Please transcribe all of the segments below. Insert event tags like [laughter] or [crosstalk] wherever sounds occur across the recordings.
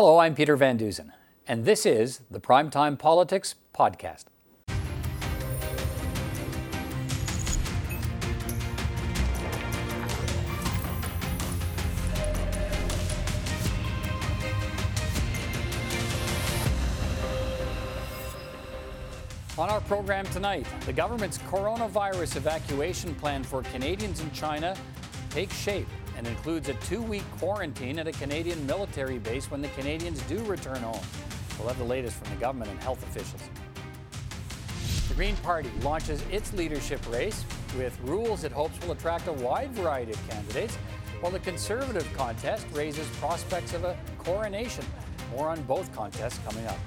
Hello, I'm Peter Van Dusen, and this is the Primetime Politics Podcast. On our program tonight, the government's coronavirus evacuation plan for Canadians in China takes shape and includes a two week quarantine at a Canadian military base when the Canadians do return home. We'll have the latest from the government and health officials. The Green Party launches its leadership race with rules it hopes will attract a wide variety of candidates, while the Conservative contest raises prospects of a coronation. More on both contests coming up.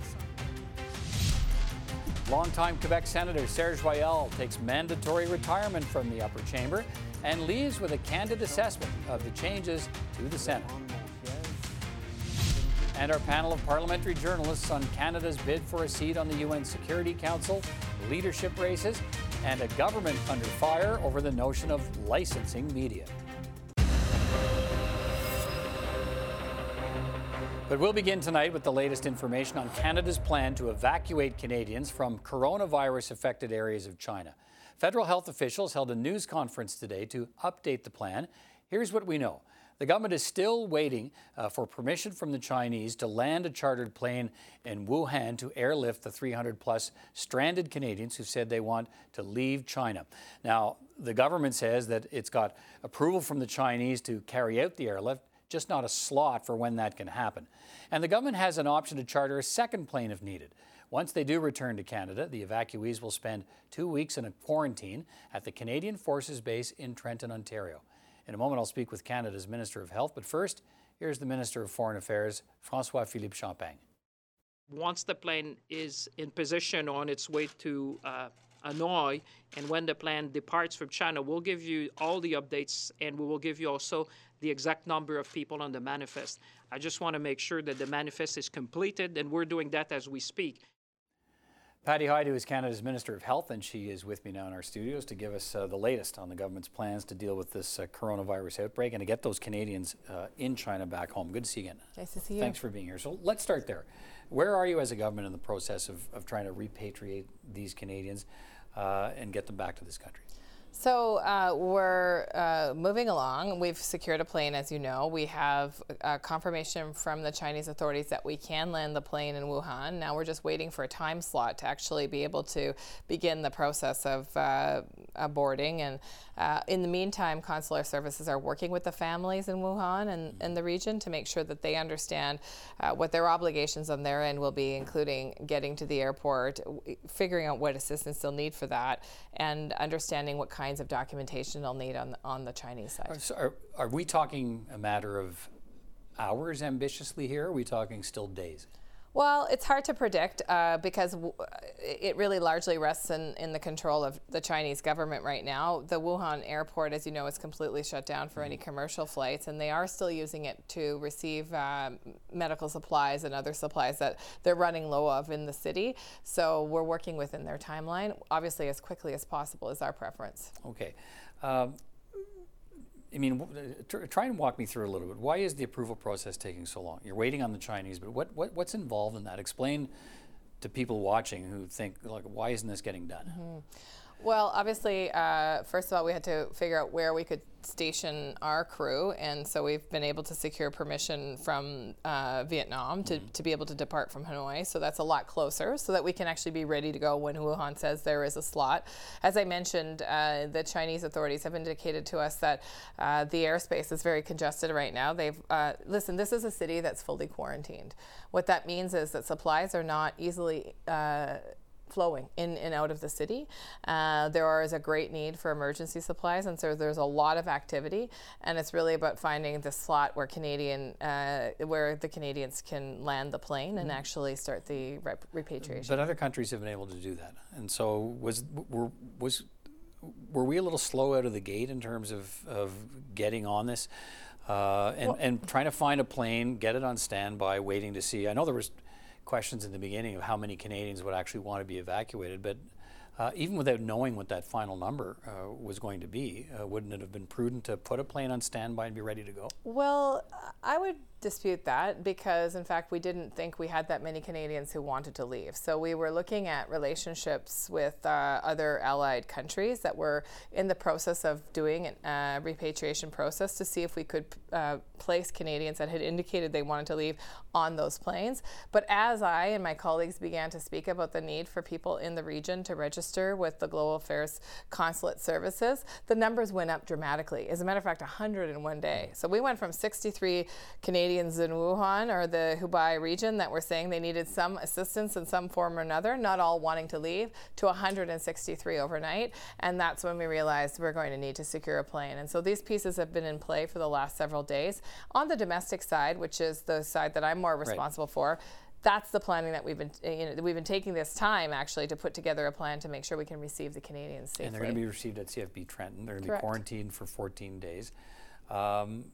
Longtime Quebec Senator Serge Joyal takes mandatory retirement from the upper chamber and leaves with a candid assessment of the changes to the Senate. And our panel of parliamentary journalists on Canada's bid for a seat on the UN Security Council, leadership races, and a government under fire over the notion of licensing media. But we'll begin tonight with the latest information on Canada's plan to evacuate Canadians from coronavirus affected areas of China. Federal health officials held a news conference today to update the plan. Here's what we know. The government is still waiting uh, for permission from the Chinese to land a chartered plane in Wuhan to airlift the 300 plus stranded Canadians who said they want to leave China. Now, the government says that it's got approval from the Chinese to carry out the airlift, just not a slot for when that can happen. And the government has an option to charter a second plane if needed. Once they do return to Canada, the evacuees will spend two weeks in a quarantine at the Canadian Forces Base in Trenton, Ontario. In a moment, I'll speak with Canada's Minister of Health, but first, here's the Minister of Foreign Affairs, Francois Philippe Champagne. Once the plane is in position on its way to uh, Hanoi, and when the plane departs from China, we'll give you all the updates and we will give you also the exact number of people on the manifest. I just want to make sure that the manifest is completed, and we're doing that as we speak. Patty Hajdu, who is Canada's Minister of Health, and she is with me now in our studios to give us uh, the latest on the government's plans to deal with this uh, coronavirus outbreak and to get those Canadians uh, in China back home. Good to see you again. Nice to see you. Thanks for being here. So let's start there. Where are you as a government in the process of, of trying to repatriate these Canadians uh, and get them back to this country? So uh, we're uh, moving along. We've secured a plane, as you know. We have uh, confirmation from the Chinese authorities that we can land the plane in Wuhan. Now we're just waiting for a time slot to actually be able to begin the process of uh, boarding. And uh, in the meantime, consular services are working with the families in Wuhan and, and the region to make sure that they understand uh, what their obligations on their end will be, including getting to the airport, figuring out what assistance they'll need for that, and understanding what kind kinds of documentation they'll need on the, on the Chinese side. Are, are we talking a matter of hours ambitiously here? Or are we talking still days? Well, it's hard to predict uh, because w- it really largely rests in, in the control of the Chinese government right now. The Wuhan airport, as you know, is completely shut down for any mm-hmm. commercial flights, and they are still using it to receive um, medical supplies and other supplies that they're running low of in the city. So we're working within their timeline, obviously, as quickly as possible is our preference. Okay. Um, I mean, try and walk me through a little bit. Why is the approval process taking so long? You're waiting on the Chinese, but what, what what's involved in that? Explain to people watching who think like, why isn't this getting done? Mm-hmm. Well, obviously, uh, first of all, we had to figure out where we could station our crew, and so we've been able to secure permission from uh, Vietnam to, mm-hmm. to be able to depart from Hanoi. So that's a lot closer, so that we can actually be ready to go when Wuhan says there is a slot. As I mentioned, uh, the Chinese authorities have indicated to us that uh, the airspace is very congested right now. They've uh, listen. This is a city that's fully quarantined. What that means is that supplies are not easily uh, flowing in and out of the city. Uh, there is a great need for emergency supplies, and so there's a lot of activity. And it's really about finding the slot where Canadian, uh, where the Canadians can land the plane and mm-hmm. actually start the rep- repatriation. But other countries have been able to do that, and so was were, was were we a little slow out of the gate in terms of, of getting on this? Uh, and, well, and trying to find a plane, get it on standby, waiting to see. I know there was questions in the beginning of how many Canadians would actually want to be evacuated, but uh, even without knowing what that final number uh, was going to be, uh, wouldn't it have been prudent to put a plane on standby and be ready to go? Well, I would dispute that because, in fact, we didn't think we had that many Canadians who wanted to leave. So we were looking at relationships with uh, other allied countries that were in the process of doing a uh, repatriation process to see if we could uh, place Canadians that had indicated they wanted to leave on those planes. But as I and my colleagues began to speak about the need for people in the region to register with the Global Affairs Consulate Services, the numbers went up dramatically. As a matter of fact, 100 in one day. So we went from 63 Canadians in Wuhan or the Hubei region that were saying they needed some assistance in some form or another, not all wanting to leave, to 163 overnight. And that's when we realized we're going to need to secure a plane. And so these pieces have been in play for the last several days. On the domestic side, which is the side that I'm more responsible right. for, that's the planning that we've been you know we've been taking this time actually to put together a plan to make sure we can receive the Canadians safely. And they're going to be received at CFB Trenton. They're going to be quarantined for 14 days. Um,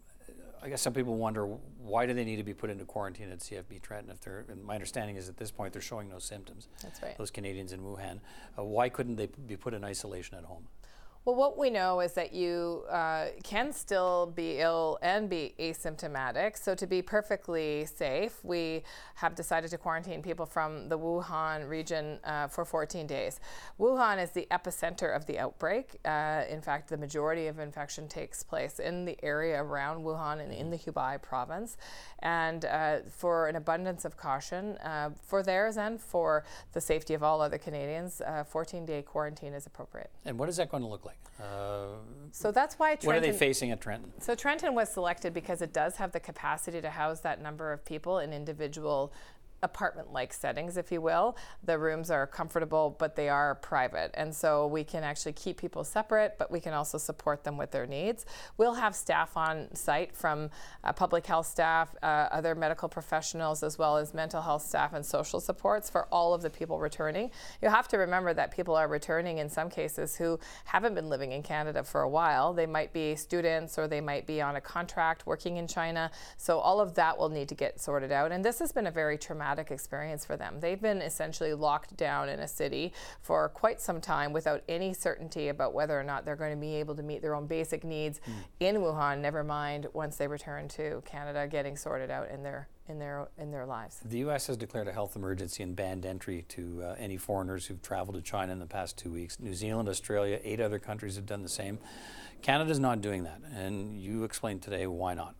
I guess some people wonder why do they need to be put into quarantine at CFB Trenton if they're. my understanding is at this point they're showing no symptoms. That's right. Those Canadians in Wuhan, uh, why couldn't they be put in isolation at home? Well, what we know is that you uh, can still be ill and be asymptomatic. So, to be perfectly safe, we have decided to quarantine people from the Wuhan region uh, for 14 days. Wuhan is the epicenter of the outbreak. Uh, in fact, the majority of infection takes place in the area around Wuhan and in the Hubei province. And uh, for an abundance of caution, uh, for theirs and for the safety of all other Canadians, 14 day quarantine is appropriate. And what is that going to look like? Uh, so that's why Trenton, What are they facing at Trenton? So Trenton was selected because it does have the capacity to house that number of people in individual apartment like settings, if you will. The rooms are comfortable, but they are private. And so we can actually keep people separate, but we can also support them with their needs. We'll have staff on site from uh, public health staff, uh, other medical professionals, as well as mental health staff and social supports for all of the people returning. You have to remember that people are returning in some cases who haven't been living in Canada for a while. They might be students or they might be on a contract working in China. So all of that will need to get sorted out. And this has been a very traumatic traumatic experience for them. They've been essentially locked down in a city for quite some time without any certainty about whether or not they're going to be able to meet their own basic needs mm. in Wuhan, never mind once they return to Canada getting sorted out in their in their in their lives. The U.S. has declared a health emergency and banned entry to uh, any foreigners who've traveled to China in the past two weeks. New Zealand, Australia, eight other countries have done the same. Canada's not doing that, and you explained today why not.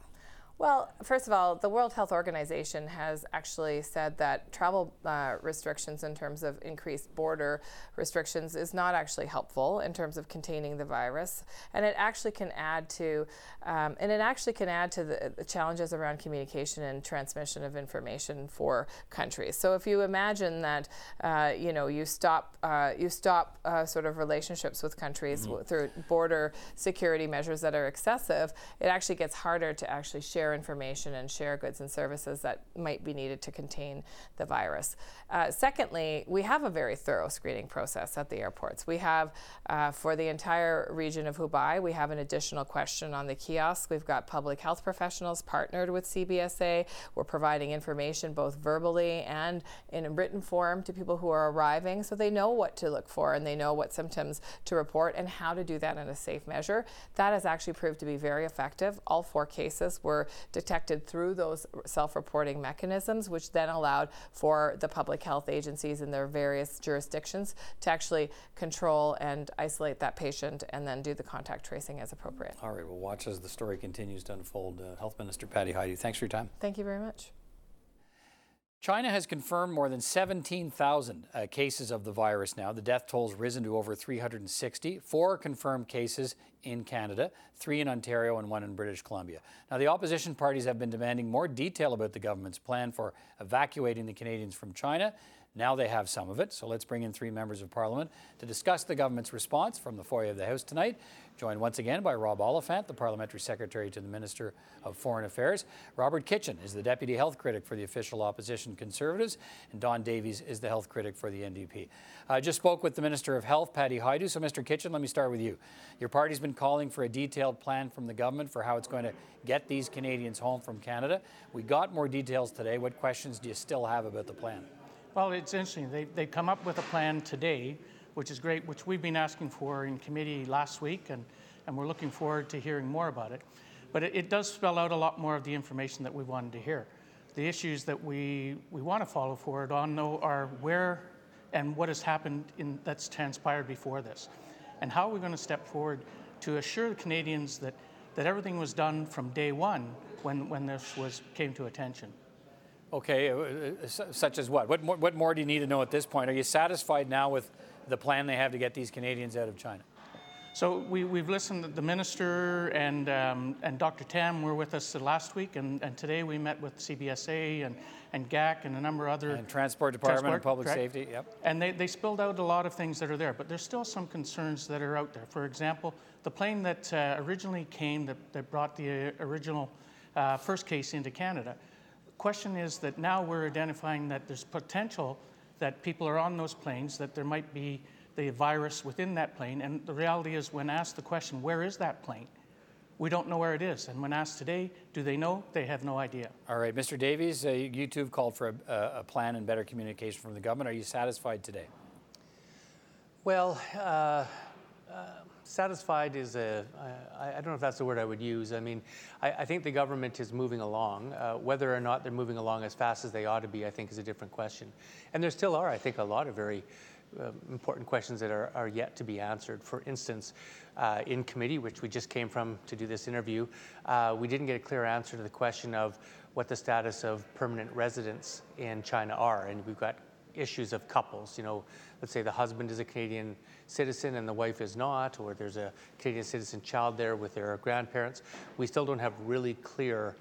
Well, first of all, the World Health Organization has actually said that travel uh, restrictions in terms of increased border restrictions is not actually helpful in terms of containing the virus, and it actually can add to, um, and it actually can add to the, the, challenges around communication and transmission of information for countries. So if you imagine that, uh, you know, you stop, uh, you stop uh, sort of relationships with countries mm-hmm. through border security measures that are excessive, it actually gets harder to actually share share information and share goods and services that might be needed to contain the virus. Uh, secondly, we have a very thorough screening process at the airports. We have, uh, for the entire region of Hubei, we have an additional question on the kiosk. We've got public health professionals partnered with CBSA. We're providing information both verbally and in written form to people who are arriving so they know what to look for and they know what symptoms to report and how to do that in a safe measure. That has actually proved to be very effective. All four cases were detected through those self reporting mechanisms, which then allowed for the public health agencies in their various jurisdictions to actually control and isolate that patient and then do the contact tracing as appropriate. All right, we'll watch as the story continues to unfold. Uh, Health Minister Patty Hajdu, thanks for your time. Thank you very much. China has confirmed more than 17,000 uh, cases of the virus now. The death toll has risen to over 360. Four confirmed cases in Canada, three in Ontario, and one in British Columbia. Now, the opposition parties have been demanding more detail about the government's plan for evacuating the Canadians from China. Now they have some of it, so let's bring in three members of parliament to discuss the government's response from the foyer of the House tonight joined once again by Rob Oliphant, the Parliamentary Secretary to the Minister of Foreign Affairs. Robert Kitchen is the Deputy Health Critic for the official opposition Conservatives, and Don Davies is the Health Critic for the NDP. I just spoke with the Minister of Health, Patty Hajdu. So, Mr. Kitchen, let me start with you. Your party's been calling for a detailed plan from the government for how it's going to get these Canadians home from Canada. We got more details today. What questions do you still have about the plan? Well, it's interesting. They, they come up with a plan today which is great, which we've been asking for in committee last week, and, and we're looking forward to hearing more about it. But it, it does spell out a lot more of the information that we wanted to hear. The issues that we, we want to follow forward on, though, are where and what has happened in, that's transpired before this. And how are we going to step forward to assure the Canadians that, that everything was done from day one when, when this was, came to attention? Okay, uh, uh, such as what? What more, what more do you need to know at this point? Are you satisfied now with the plan they have to get these Canadians out of China? So we, we've listened to the minister and, um, and Dr. Tam were with us last week, and, and today we met with CBSA and, and GAC and a number of other. And Transport Department Transport, and Public correct. Safety, yep. And they, they spilled out a lot of things that are there, but there's still some concerns that are out there. For example, the plane that uh, originally came that, that brought the uh, original uh, first case into Canada. Question is that now we're identifying that there's potential that people are on those planes, that there might be the virus within that plane. And the reality is, when asked the question, where is that plane? We don't know where it is. And when asked today, do they know? They have no idea. All right, Mr. Davies, uh, you too have called for a, a plan and better communication from the government. Are you satisfied today? Well, uh, uh, satisfied is a, I, I don't know if that's the word I would use. I mean, I, I think the government is moving along. Uh, whether or not they're moving along as fast as they ought to be, I think, is a different question. And there still are, I think, a lot of very uh, important questions that are, are yet to be answered. For instance, uh, in committee, which we just came from to do this interview, uh, we didn't get a clear answer to the question of what the status of permanent residents in China are. And we've got issues of couples, you know, let's say the husband is a Canadian citizen and the wife is not, or there's a Canadian citizen child there with their grandparents. We still don't have really clear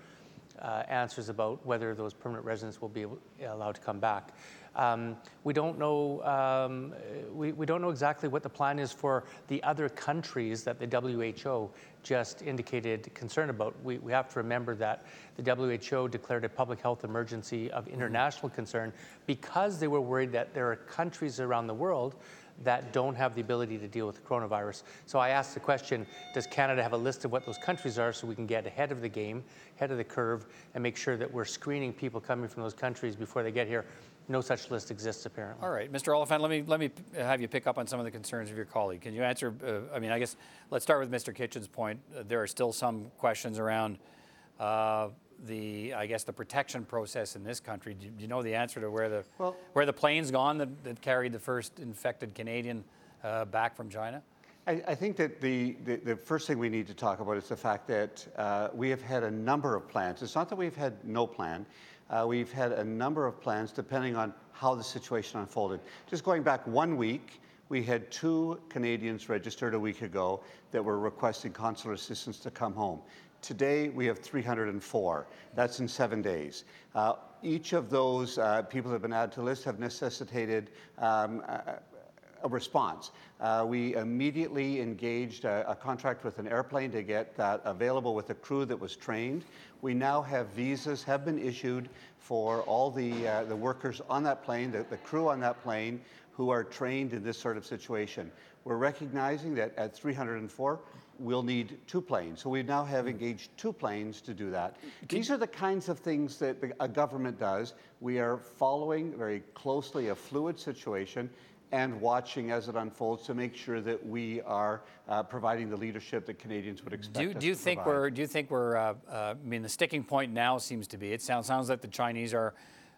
uh, answers about whether those permanent residents will be allowed to come back. Um, we don't know. Um, we, we don't know exactly what the plan is for the other countries that the WHO just indicated concern about. We, we have to remember that the WHO declared a public health emergency of international concern because they were worried that there are countries around the world that don't have the ability to deal with coronavirus. So I asked the question Does Canada have a list of what those countries are so we can get ahead of the game, ahead of the curve, and make sure that we're screening people coming from those countries before they get here? No such list exists, apparently. All right, Mr. Oliphant, let me let me have you pick up on some of the concerns of your colleague. Can you answer? Uh, I mean, I guess let's start with Mr. Kitchen's point. Uh, there are still some questions around uh, the, I guess, the protection process in this country. Do, do you know the answer to where the Well- where the plane's gone that, that carried the first infected Canadian uh, back from China? I, I think that the, the, the first thing we need to talk about is the fact that uh, we have had a number of plans. It's not that we've had no plan. Uh, we've had a number of plans depending on how the situation unfolded. Just going back one week, we had two Canadians registered a week ago that were requesting consular assistance to come home. Today, we have 304. That's in seven days. Uh, each of those uh, people that have been added to the list have necessitated um, a, response. Uh, we immediately engaged a, a, contract with an airplane to get that available with a crew that was trained. We now have visas have been issued for all the, uh, the workers on that plane, the, the crew on that plane who are trained in this sort of situation. We're recognizing that at 304, we'll need two planes. So we now have engaged two planes to do that. These are the kinds of things that a government does. We are following very closely a fluid situation and watching as it unfolds to make sure that we are uh, providing the leadership that Canadians would expect. Do do you think provide. we're? Do you think we're? Uh, uh, I mean, the sticking point now seems to be. It sounds sounds like the Chinese are.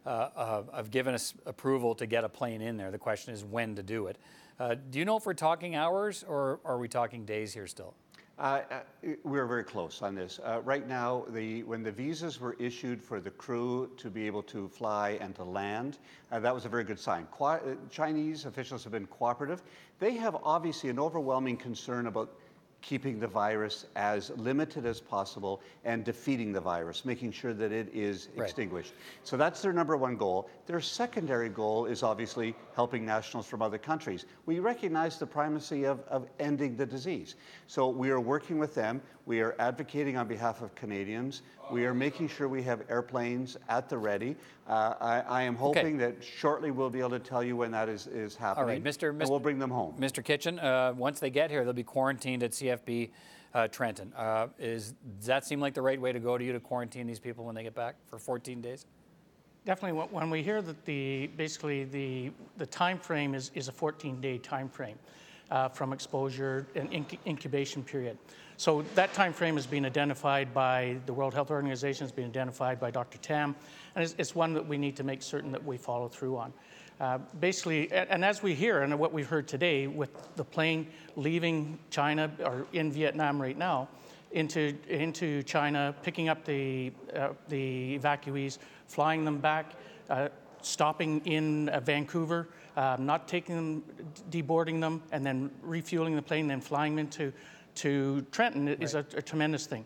Uh, uh, have given us approval to get a plane in there. The question is when to do it. Uh, do you know if we're talking hours or are we talking days here still? Uh, uh, we're very close on this. Uh, right now, the, when the visas were issued for the crew to be able to fly and to land, uh, that was a very good sign. Uh, Chinese officials have been cooperative. They have obviously an overwhelming concern about keeping the virus as limited as possible and defeating the virus, making sure that it is Right. extinguished. So that's their number one goal. Their secondary goal is obviously helping nationals from other countries. We recognize the primacy of, of ending the disease. So we are working with them. We are advocating on behalf of Canadians. We are making sure we have airplanes at the ready. Uh, I, I am hoping that shortly we'll be able to tell you when that is, is happening. right, Mr. And we'll bring them home. Mr. Kitchen, uh, once they get here, they'll be quarantined at CFB uh, Trenton. Uh, is does that seem like the right way to go to you to quarantine these people when they get back for 14 days? Definitely, when- when we hear that the, basically the, the time frame is, is a 14-day time frame. uh, from exposure and inc- incubation period. So that time frame has been identified by the World Health Organization, has been identified by Dr. Tam, and it's, it's one that we need to make certain that we follow through on. Uh, basically, and, as we hear, and what we've heard today, with the plane leaving China or in Vietnam right now, into into China, picking up the uh, the evacuees, flying them back, uh, stopping in uh, Vancouver, uh, not taking them, deboarding them, and then refueling the plane, then flying them into to Trenton right. is a, a, tremendous thing.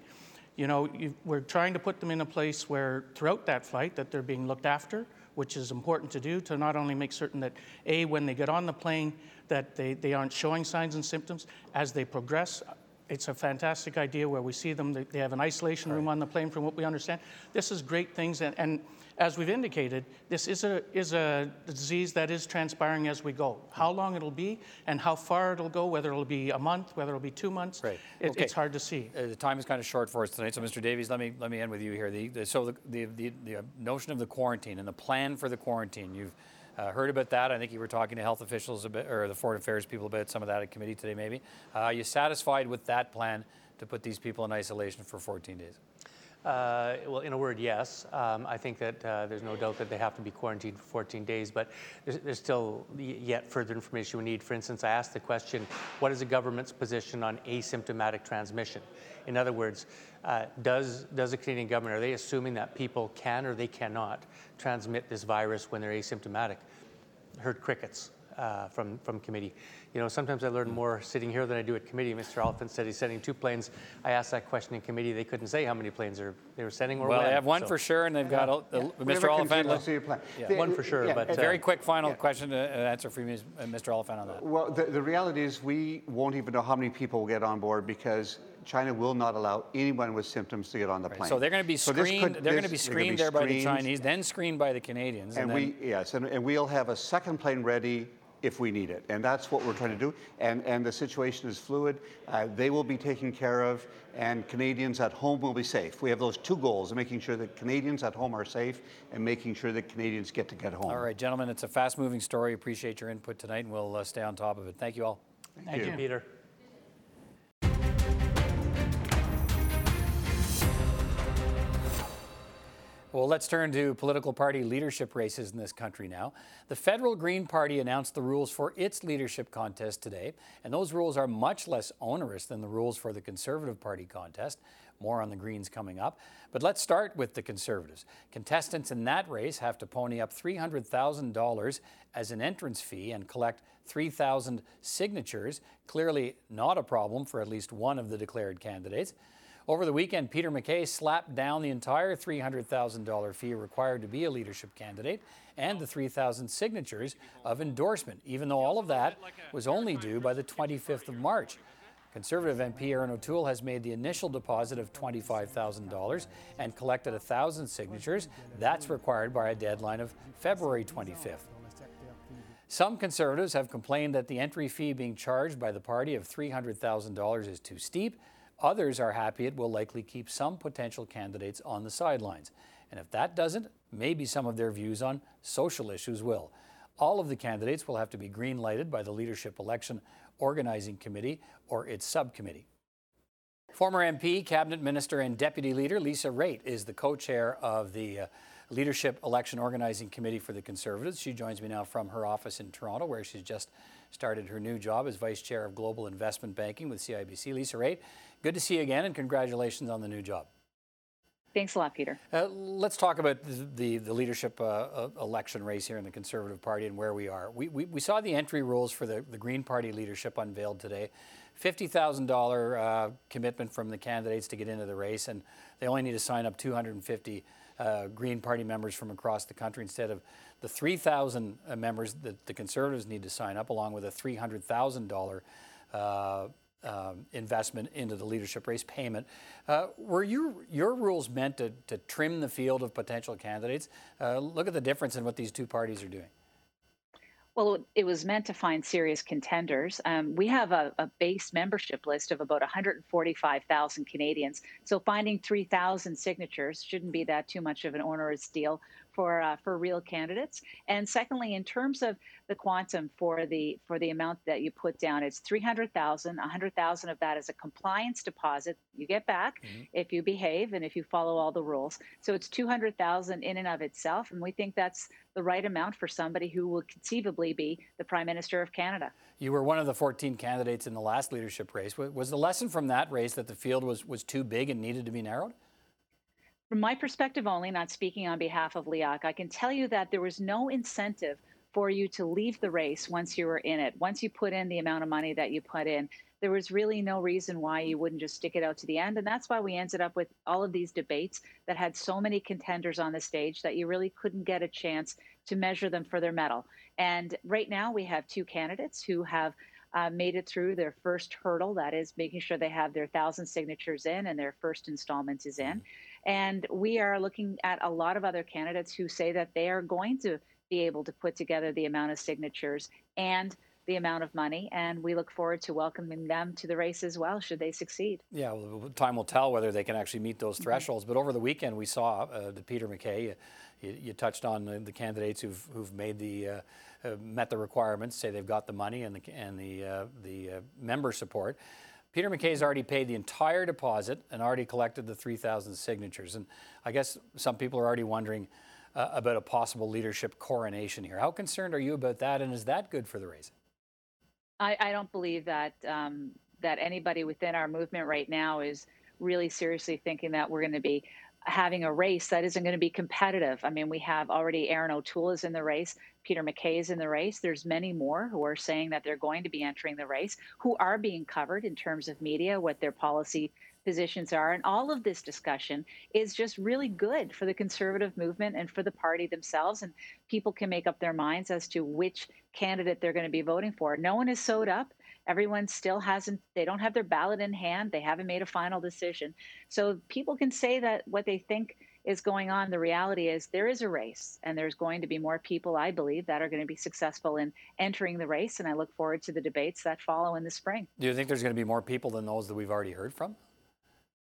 You know, you, we're trying to put them in a place where throughout that flight that they're being looked after, which is important to do to not only make certain that a when they get on the plane that they, they aren't showing signs and symptoms as they progress it's a fantastic idea where we see them they have an isolation room on the plane from what we understand this is great things and, and as we've indicated, this is a, is a disease that is transpiring as we go. How long it'll be and how far it'll go, whether it'll be a month, whether it'll be two months, right. It, okay. it's hard to see. Uh, the time is kind of short for us tonight, so Mr. Davies, let me, let me end with you here. The, the, so the, the, the, the, notion of the quarantine and the plan for the quarantine, you've uh, heard about that. I think you were talking to health officials a bit, or the foreign affairs people about some of that at committee today, maybe. Uh, are you satisfied with that plan to put these people in isolation for 14 days? Uh, well, in a word, yes. Um, I think that uh, there's no doubt that they have to be quarantined for 14 days, but there's, there's, still yet further information we need. For instance, I asked the question, what is the government's position on asymptomatic transmission? In other words, uh, does, does the Canadian government, are they assuming that people can or they cannot transmit this virus when they're asymptomatic? Heard crickets uh, from, from committee. You know, sometimes I learn more sitting here than I do at committee. Mr. Oliphant said he's sending two planes. I asked that question in committee. They couldn't say how many planes are, they were sending or well, when. they have one so. for sure, and they've got a, yeah. Mr. Oliphant. Yeah. One for sure, yeah. but uh, very quick final yeah. question to answer for you, uh, Mr. Oliphant, on that. Well, the, the reality is we won't even know how many people will get on board because China will not allow anyone with symptoms to get on the plane. Right. So they're going to be screened. So could, they're going to be screened there by the Chinese, then screened by the Canadians. And, and we yes, and, and we'll have a second plane ready if we need it. And that's what we're trying to do. And, and the situation is fluid. Uh, they will be taken care of, and Canadians at home will be safe. We have those two goals making sure that Canadians at home are safe and making sure that Canadians get to get home. All right, gentlemen, it's a fast moving story. Appreciate your input tonight, and we'll uh, stay on top of it. Thank you all. Thank, Thank you. you, Peter. Well, let's turn to political party leadership races in this country now. The federal Green Party announced the rules for its leadership contest today, and those rules are much less onerous than the rules for the Conservative Party contest. More on the Greens coming up. But let's start with the Conservatives. Contestants in that race have to pony up $300,000 as an entrance fee and collect 3,000 signatures. Clearly not a problem for at least one of the declared candidates. Over the weekend, Peter MacKay slapped down the entire $300,000 fee required to be a leadership candidate and the 3,000 signatures of endorsement, even though all of that was only due by the 25th of March. Conservative MP Erin O'Toole has made the initial deposit of $25,000 and collected 1,000 signatures. That's required by a deadline of February 25th. Some Conservatives have complained that the entry fee being charged by the party of $300,000 is too steep. Others are happy it will likely keep some potential candidates on the sidelines. And if that doesn't, maybe some of their views on social issues will. All of the candidates will have to be green lighted by the Leadership Election Organizing Committee or its subcommittee. Former MP, Cabinet Minister, and Deputy Leader Lisa Raitt is the co chair of the uh, Leadership Election Organizing Committee for the Conservatives. She joins me now from her office in Toronto, where she's just started her new job as Vice Chair of Global Investment Banking with CIBC. Lisa Raitt, good to see you again, and congratulations on the new job. Thanks a lot, Peter. Uh, let's talk about the, the, the leadership uh, uh, election race here in the Conservative Party and where we are. We, we, we saw the entry rules for the, the Green Party leadership unveiled today. $50,000 uh, commitment from the candidates to get into the race, and they only need to sign up 250 uh, Green Party members from across the country instead of the 3,000 uh, members that the Conservatives need to sign up, along with a $300,000 uh, um, investment into the leadership race payment. Uh, were you, your rules meant to, to trim the field of potential candidates? Uh, look at the difference in what these two parties are doing. Well, it was meant to find serious contenders. Um, we have a, a, base membership list of about 145,000 Canadians. So finding 3,000 signatures shouldn't be that too much of an onerous deal for uh, for real candidates. And secondly, in terms of the quantum for the for the amount that you put down, it's three hundred thousand. A hundred thousand of that is a compliance deposit you get back mm-hmm. if you behave and if you follow all the rules. So it's two hundred thousand in and of itself, and we think that's the right amount for somebody who will conceivably be the Prime Minister of Canada. You were one of the 14 candidates in the last leadership race. Was the lesson from that race that the field was, was too big and needed to be narrowed? From my perspective only, not speaking on behalf of LEOC, I can tell you that there was no incentive for you to leave the race once you were in it. Once you put in the amount of money that you put in, there was really no reason why you wouldn't just stick it out to the end. And that's why we ended up with all of these debates that had so many contenders on the stage that you really couldn't get a chance to measure them for their mettle. And right now we have two candidates who have uh, made it through their first hurdle, that is making sure they have their thousand signatures in and their first installment is in. Mm-hmm. And we are looking at a lot of other candidates who say that they are going to be able to put together the amount of signatures and the amount of money, and we look forward to welcoming them to the race as well, should they succeed. Yeah, well, time will tell whether they can actually meet those mm-hmm. thresholds. But over the weekend, we saw uh, the Peter MacKay. You, you, touched on the, the, candidates who've who've made the uh, uh, met the requirements, say they've got the money and the and the uh, the uh, member support. Peter MacKay's already paid the entire deposit and already collected the 3,000 signatures. And I guess some people are already wondering uh, about a possible leadership coronation here. How concerned are you about that, and is that good for the race? I, I don't believe that um, that anybody within our movement right now is really seriously thinking that we're going to be having a race that isn't going to be competitive. I mean, we have already Erin O'Toole is in the race, Peter MacKay is in the race. There's many more who are saying that they're going to be entering the race, who are being covered in terms of media, what their policy positions are. And all of this discussion is just really good for the conservative movement and for the party themselves. And people can make up their minds as to which candidate they're going to be voting for. No one is sewed up. Everyone still hasn't, they don't have their ballot in hand. They haven't made a final decision. So people can say that what they think is going on. The reality is there is a race, and there's going to be more people, I believe, that are going to be successful in entering the race. And I look forward to the debates that follow in the spring. Do you think there's going to be more people than those that we've already heard from?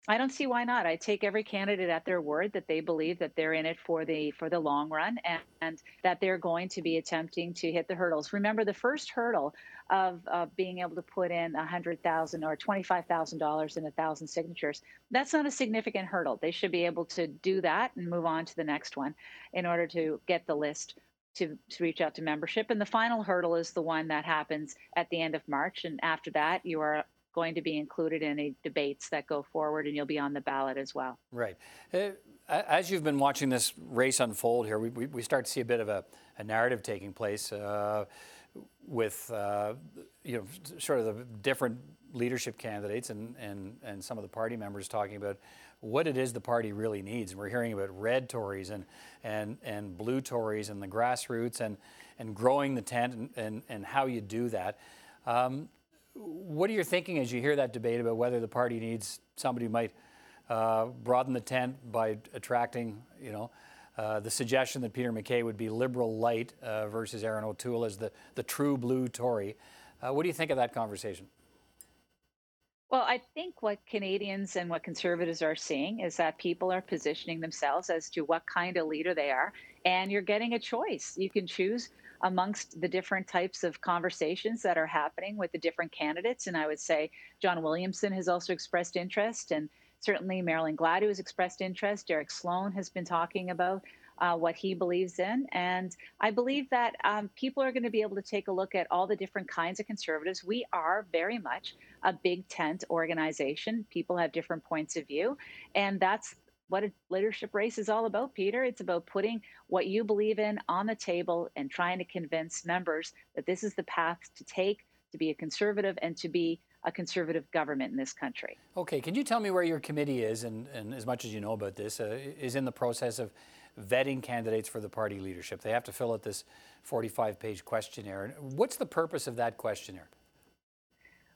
I don't see why not. I take every candidate at their word that they believe that they're in it for the for the long run and, and that they're going to be attempting to hit the hurdles. Remember, the first hurdle of, being able to put in a hundred thousand or twenty five thousand dollars in a thousand signatures. That's not a significant hurdle. They should be able to do that and move on to the next one in order to get the list to, to reach out to membership. And the final hurdle is the one that happens at the end of March. And after that, you are going to be included in any debates that go forward, and you'll be on the ballot as well. Right. Uh, as you've been watching this race unfold here, we, we, start to see a bit of a, a narrative taking place uh, with uh, you know sort of the different leadership candidates and, and, and some of the party members talking about what it is the party really needs. And we're hearing about red Tories and, and, and blue Tories and the grassroots and, and growing the tent and, and, and how you do that. Um, what are you thinking as you hear that debate about whether the party needs somebody who might uh, broaden the tent by attracting, you know, uh, the suggestion that Peter MacKay would be liberal light uh, versus Erin O'Toole as the, the true blue Tory. Uh, what do you think of that conversation? Well, I think what Canadians and what conservatives are seeing is that people are positioning themselves as to what kind of leader they are, and you're getting a choice. You can choose amongst the different types of conversations that are happening with the different candidates. And I would say John Williamson has also expressed interest, and certainly Marilyn Gladu has expressed interest. Derek Sloan has been talking about uh, what he believes in. And I believe that um, people are going to be able to take a look at all the different kinds of conservatives. We are very much a big tent organization. People have different points of view. And that's what a leadership race is all about, Peter. It's about putting what you believe in on the table and trying to convince members that this is the path to take to be a conservative and to be a conservative government in this country. Okay, can you tell me where your committee is, and, and as much as you know about this, uh, is in the process of vetting candidates for the party leadership? They have to fill out this 45 page questionnaire. What's the purpose of that questionnaire?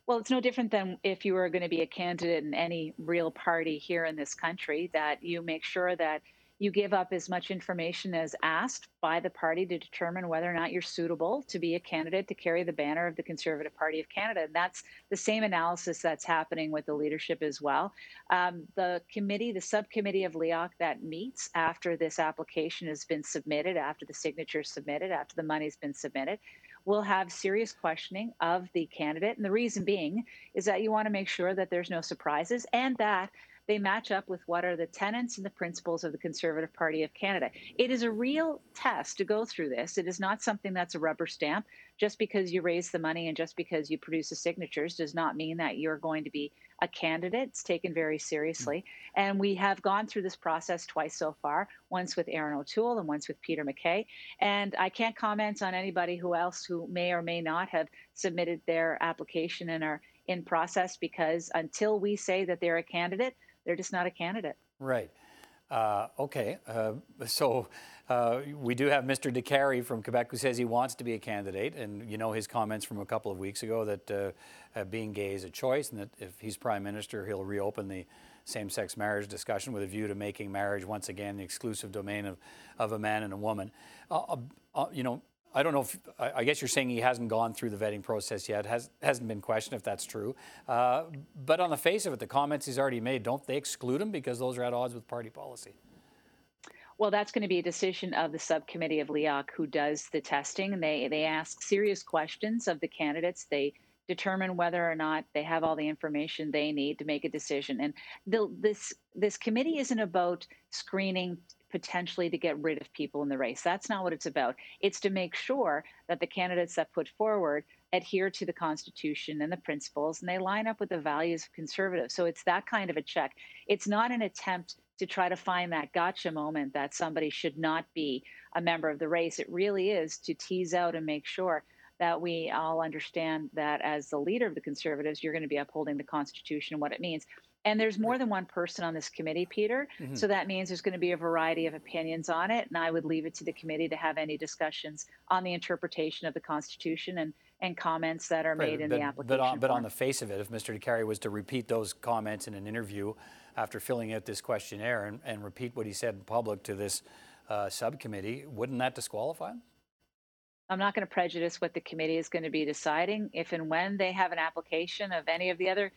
Well, it's no different than if you were going to be a candidate in any real party here in this country, that you make sure that you give up as much information as asked by the party to determine whether or not you're suitable to be a candidate to carry the banner of the Conservative Party of Canada. And that's the same analysis that's happening with the leadership as well. Um, the committee, the subcommittee of LEOC that meets after this application has been submitted, after the signatures submitted, after the money's been submitted, will have serious questioning of the candidate. And the reason being is that you want to make sure that there's no surprises and that they match up with what are the tenets and the principles of the Conservative Party of Canada. It is a real test to go through this. It is not something that's a rubber stamp. Just because you raise the money and just because you produce the signatures does not mean that you're going to be a candidate. It's taken very seriously. Mm-hmm. And we have gone through this process twice so far once with Erin O'Toole and once with Peter MacKay. And I can't comment on anybody who else who may or may not have submitted their application and are in process because until we say that they're a candidate, they're just not a candidate. Right. Uh, okay. Uh, so uh, we do have Mr. Décarie from Quebec who says he wants to be a candidate, and you know his comments from a couple of weeks ago that uh, being gay is a choice, and that if he's prime minister, he'll reopen the same-sex marriage discussion with a view to making marriage once again the exclusive domain of, of a man and a woman. Uh, uh, you know, I don't know if I guess you're saying he hasn't gone through the vetting process yet. Has hasn't been questioned if that's true. Uh, but on the face of it, the comments he's already made don't they exclude him because those are at odds with party policy? Well, that's going to be a decision of the subcommittee of LEOC who does the testing. They they ask serious questions of the candidates. They determine whether or not they have all the information they need to make a decision. And the, this this committee isn't about screening potentially to get rid of people in the race. That's not what it's about. It's to make sure that the candidates that put forward adhere to the Constitution and the principles and they line up with the values of conservatives. So it's that kind of a check. It's not an attempt to try to find that gotcha moment that somebody should not be a member of the race. It really is to tease out and make sure that we all understand that as the leader of the conservatives, you're going to be upholding the Constitution and what it means. And there's more than one person on this committee, Peter. Mm-hmm. So that means there's going to be a variety of opinions on it. And I would leave it to the committee to have any discussions on the interpretation of the Constitution and, and comments that are made in but, the application. But on, but on, the face of it, if Mr. Décarie was to repeat those comments in an interview after filling out this questionnaire and, and repeat what he said in public to this uh, subcommittee, wouldn't that disqualify him? I'm not going to prejudice what the committee is going to be deciding. If and when they have an application of any of the other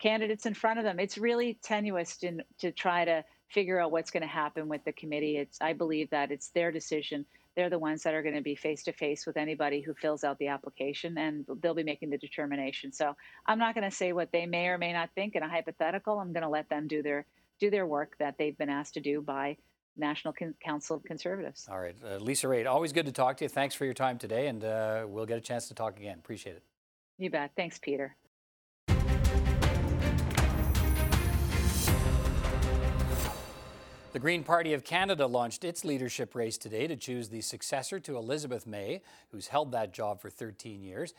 candidates in front of them. It's really tenuous to, to try to figure out what's going to happen with the committee. It's I believe that it's their decision. They're the ones that are going to be face to face with anybody who fills out the application, and they'll be making the determination. So I'm not going to say what they may or may not think in a hypothetical. I'm going to let them do their do their work that they've been asked to do by National Con- Council of Conservatives. All right, uh, Lisa Raitt, always good to talk to you. Thanks for your time today, and uh, we'll get a chance to talk again. Appreciate it. You bet. Thanks, Peter. The Green Party of Canada launched its leadership race today to choose the successor to Elizabeth May, who's held that job for 13 years.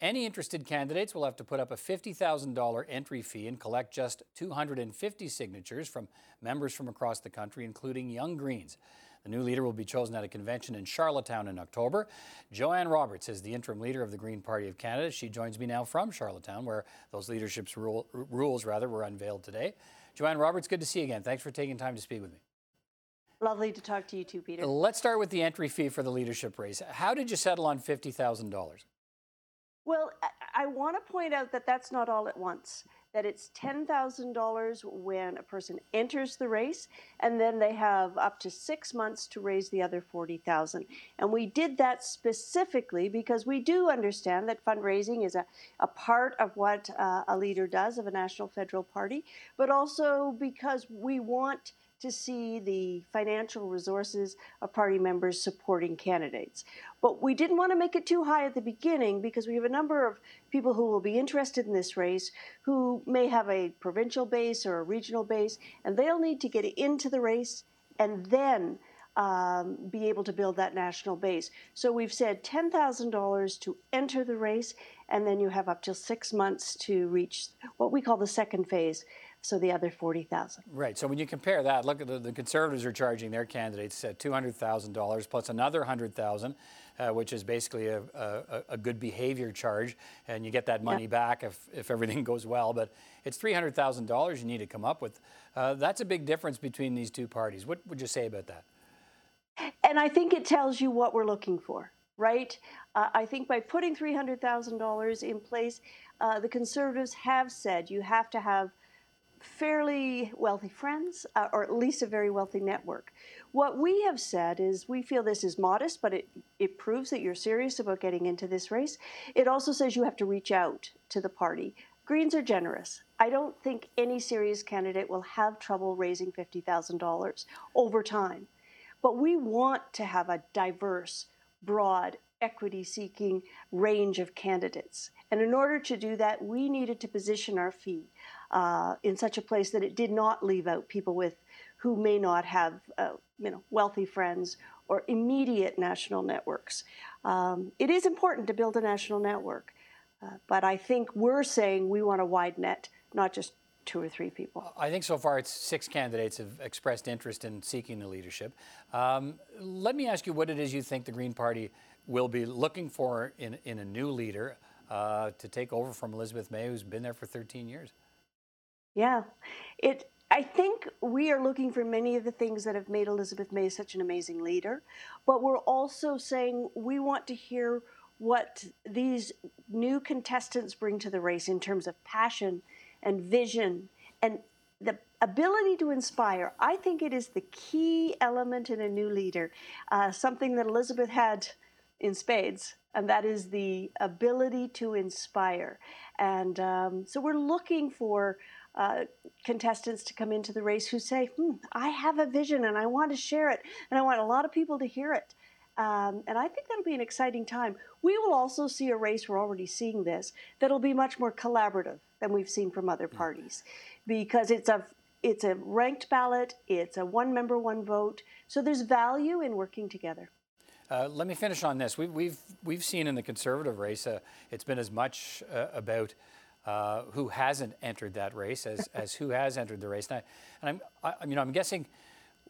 Any interested candidates will have to put up a $50,000 entry fee and collect just 250 signatures from members from across the country, including Young Greens. The new leader will be chosen at a convention in Charlottetown in October. Jo-Ann Roberts is the interim leader of the Green Party of Canada. She joins me now from Charlottetown, where those leadership's rule, rules rather were unveiled today. Jo-Ann Roberts, good to see you again. Thanks for taking time to speak with me. Lovely to talk to you too, Peter. Let's start with the entry fee for the leadership race. How did you settle on $50,000? Well, I want to point out that that's not all at once. That it's $10,000 when a person enters the race, and then they have up to six months to raise the other 40,000. And we did that specifically because we do understand that fundraising is a, a part of what uh, a leader does of a national federal party, but also because we want to see the financial resources of party members supporting candidates. But we didn't want to make it too high at the beginning because we have a number of people who will be interested in this race who may have a provincial base or a regional base, and they'll need to get into the race and then um, be able to build that national base. So we've said $10,000 to enter the race, and then you have up to six months to reach what we call the second phase, so the other 40,000. Right. So when you compare that, look at the, the conservatives are charging their candidates uh, $200,000 plus another 100,000, uh, which is basically a, a, a, good behavior charge, and you get that money yeah. back if, if everything [laughs] goes well. But it's $300,000 you need to come up with. Uh, that's a big difference between these two parties. What would you say about that? And I think it tells you what we're looking for, right? Uh, I think by putting $300,000 in place, uh, the Conservatives have said you have to have fairly wealthy friends, uh, or at least a very wealthy network. What we have said is we feel this is modest, but it, it proves that you're serious about getting into this race. It also says you have to reach out to the party. Greens are generous. I don't think any serious candidate will have trouble raising $50,000 over time. But we want to have a diverse, broad, equity seeking range of candidates. And in order to do that, we needed to position our fee uh, in such a place that it did not leave out people with who may not have uh, you know wealthy friends or immediate national networks. Um, it is important to build a national network, uh, but I think we're saying we want a wide net, not just two or three people. I think so far it's six candidates have expressed interest in seeking the leadership. Um, let me ask you what it is you think the Green Party will be looking for in, in a new leader uh, to take over from Elizabeth May, who's been there for 13 years. Yeah, it. I think we are looking for many of the things that have made Elizabeth May such an amazing leader, but we're also saying we want to hear what these new contestants bring to the race in terms of passion and vision and the ability to inspire. I think it is the key element in a new leader, uh, something that Elizabeth had in spades, and that is the ability to inspire. And um, so we're looking for uh, contestants to come into the race who say, hmm, I have a vision and I want to share it, and I want a lot of people to hear it. Um, and I think that'll be an exciting time. We will also see a race, we're already seeing this, that'll be much more collaborative than we've seen from other parties because it's a it's a ranked ballot, it's a one member, one vote. So there's value in working together. Uh, let me finish on this. We've, we've, we've seen in the conservative race, uh, it's been as much uh, about uh, who hasn't entered that race as, as who has entered the race. And, I, I'm, I, you know, I'm guessing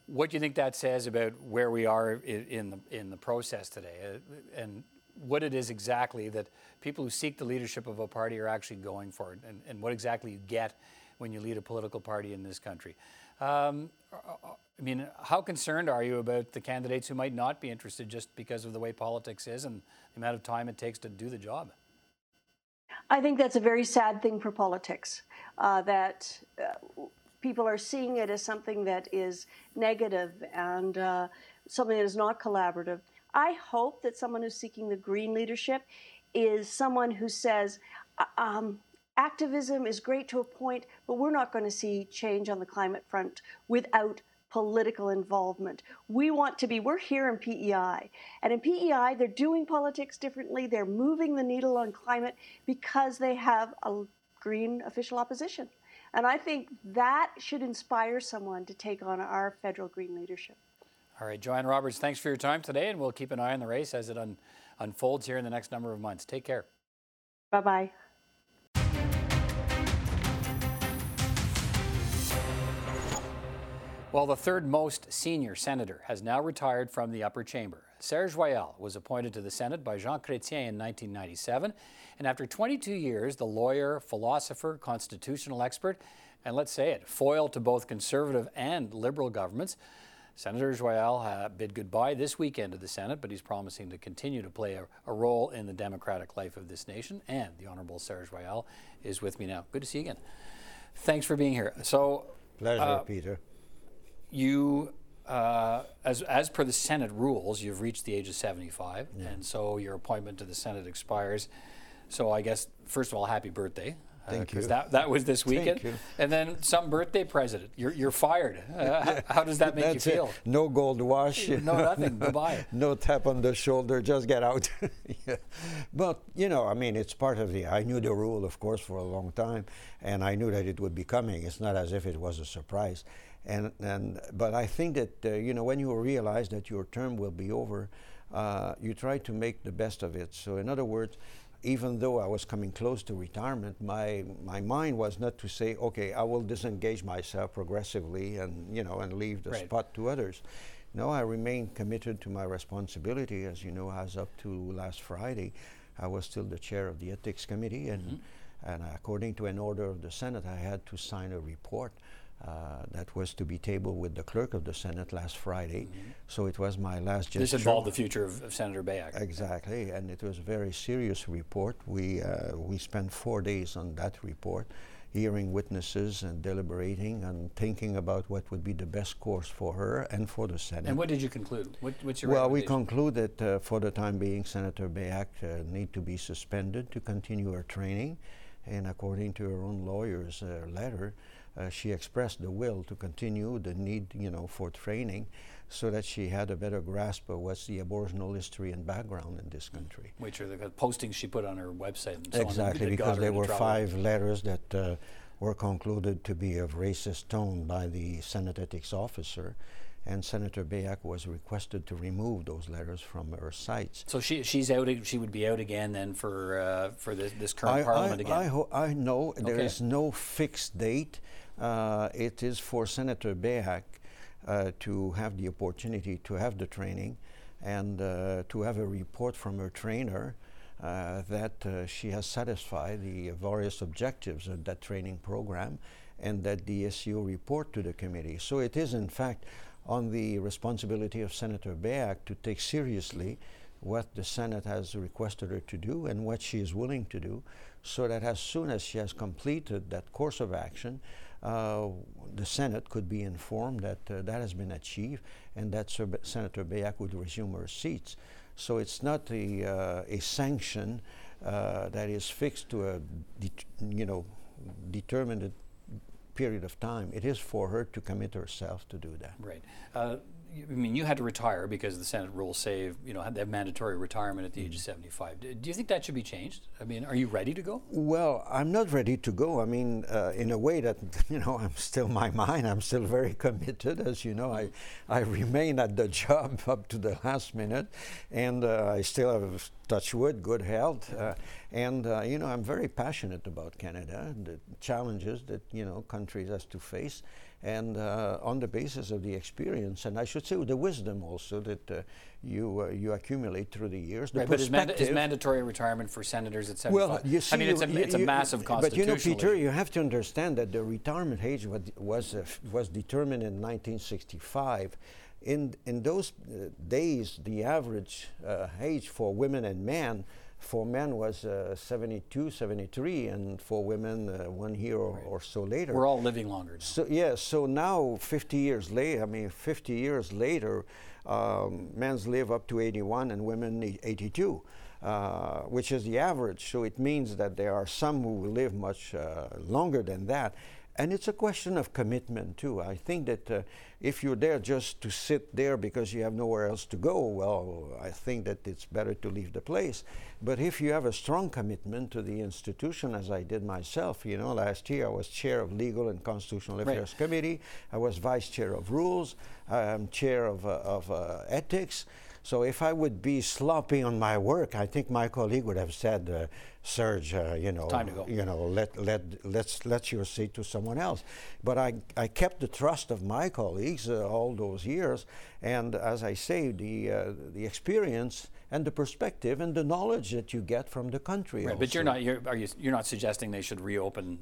what do you think that says about where we are in, in the, in the process today uh, and what it is exactly that people who seek the leadership of a party are actually going for and, and what exactly you get when you lead a political party in this country. Um, I mean, how concerned are you about the candidates who might not be interested just because of the way politics is and the amount of time it takes to do the job? I think that's a very sad thing for politics. Uh, that uh, people are seeing it as something that is negative and uh, something that is not collaborative. I hope that someone who's seeking the green leadership is someone who says, uh, um, activism is great to a point, but we're not going to see change on the climate front without political involvement. We want to be, we're here in PEI. And in PEI, they're doing politics differently. They're moving the needle on climate because they have a green official opposition. And I think that should inspire someone to take on our federal green leadership. All right, Jo-Ann Roberts, thanks for your time today, and we'll keep an eye on the race as it un- unfolds here in the next number of months. Take care. Bye bye. Well, the third most senior senator has now retired from the upper chamber. Serge Joyal was appointed to the Senate by Jean Chrétien in 1997, and after 22 years, the lawyer, philosopher, constitutional expert, and let's say it, foil to both conservative and liberal governments, Senator Joyal uh, bid goodbye this weekend to the Senate, but he's promising to continue to play a, a, role in the democratic life of this nation. And the Honorable Serge Joyal is with me now. Good to see you again. Thanks for being here. So, pleasure, uh, Peter you, uh, as, as per the Senate rules, you've reached the age of 75, yeah. and so your appointment to the Senate expires. So I guess, first of all, happy birthday. Uh, Thank uh, you. That, that was this weekend. Thank you. And then some birthday president. You're, you're fired. Uh, how, [laughs] does that make you feel? It. No gold wash. no, nothing. no, [laughs] Goodbye. No tap on the shoulder. Just get out. [laughs] yeah. But, you know, I mean, it's part of the. I knew the rule, of course, for a long time, and I knew that it would be coming. It's not as if it was a surprise. And, and, but I think that, uh, you know, when you realize that your term will be over, uh, you try to make the best of it. So in other words, even though I was coming close to retirement, my my mind was not to say, okay, I will disengage myself progressively and you know and leave the Right. spot to others. No, I remained committed to my responsibility. As you know, as up to last Friday, I was still the chair of the ethics committee, and and according to an order of the Senate, I had to sign a report. Uh, that was to be tabled with the clerk of the Senate last Friday. So it was my last gesture. This involved the future of, of Senator Beyak. Exactly, and it was a very serious report. We uh, we spent four days on that report, hearing witnesses and deliberating and thinking about what would be the best course for her and for the Senate. And what did you conclude? What, what's your well, we recommendation? conclude that uh, for the time being, Senator Beyak uh, need to be suspended to continue her training, and according to her own lawyer's uh, letter, uh, she expressed the will to continue the need, you know, for training, so that she had a better grasp of what's the Aboriginal history and background in this country. Which are the postings she put on her website and so Exactly, because there were five letters that uh, were concluded to be of racist tone by the Senate ethics officer, and Senator Beyak was requested to remove those letters from her sites. So she, she's out. She would be out again then for uh, for this, this current parliament I, again. I, ho- I know there Okay. is no fixed date. Uh, it is for Senator Beyak uh, to have the opportunity to have the training and uh, to have a report from her trainer that she has satisfied the various objectives of that training program and that the SEO report to the committee. So it is, in fact, on the responsibility of Senator Beyak to take seriously what the Senate has requested her to do and what she is willing to do, so that as soon as she has completed that course of action, the Senate could be informed that uh, that has been achieved and that Sir Senator Beyak would resume her seats. So it's not a, uh, a sanction uh, that is fixed to a you know determined period of time. It is for her to commit herself to do that. Right. I mean, you had to retire because the Senate rules say you know they have mandatory retirement at the age of 75. Do you think that should be changed? I mean, are you ready to go? Well, I'm not ready to go. I mean, uh, in a way that [laughs] you know, I'm still my mind. I'm still very [laughs] committed, as you know. I, I remain at the job [laughs] up to the last minute, and uh, I still have touch wood, good health, uh, and uh, you know, I'm very passionate about Canada and the challenges that you know countries has to face, and uh, on the basis of the experience, and I should say the wisdom also that uh, you uh, you accumulate through the years. The Right, but is, manda- is mandatory retirement for senators at 75? well, you see, I mean, it's a, you- it's a you- massive But constitutional you know, Peter, issue. you have to understand that the retirement age was was, uh, was determined in 1965. In in those uh, days, the average uh, age for women and men for men was uh, 72, 73, and for women uh, one year or, or so later. We're all living longer now. So yeah, so now 50 years later, I mean 50 years later, um, men's live up to 81 and women e- 82, uh, which is the average. So it means that there are some who will live much uh, longer than that. And it's a question of commitment too. I think that uh, if you're there just to sit there because you have nowhere else to go, well, I think that it's better to leave the place. But if you have a strong commitment to the institution, as I did myself, you know, last year I was chair of Legal and Constitutional Right. Affairs Committee, I was vice chair of Rules, I'm chair of, uh, of uh, Ethics. So if I would be sloppy on my work, I think my colleague would have said, uh, Serge, uh, you know, Time to go. you know, let let let's let your seat to someone else. But I I kept the trust of my colleagues uh, all those years, and as I say, the uh, the experience and the perspective and the knowledge that you get from the country. Right, but you're not you're, are you you're not suggesting they should reopen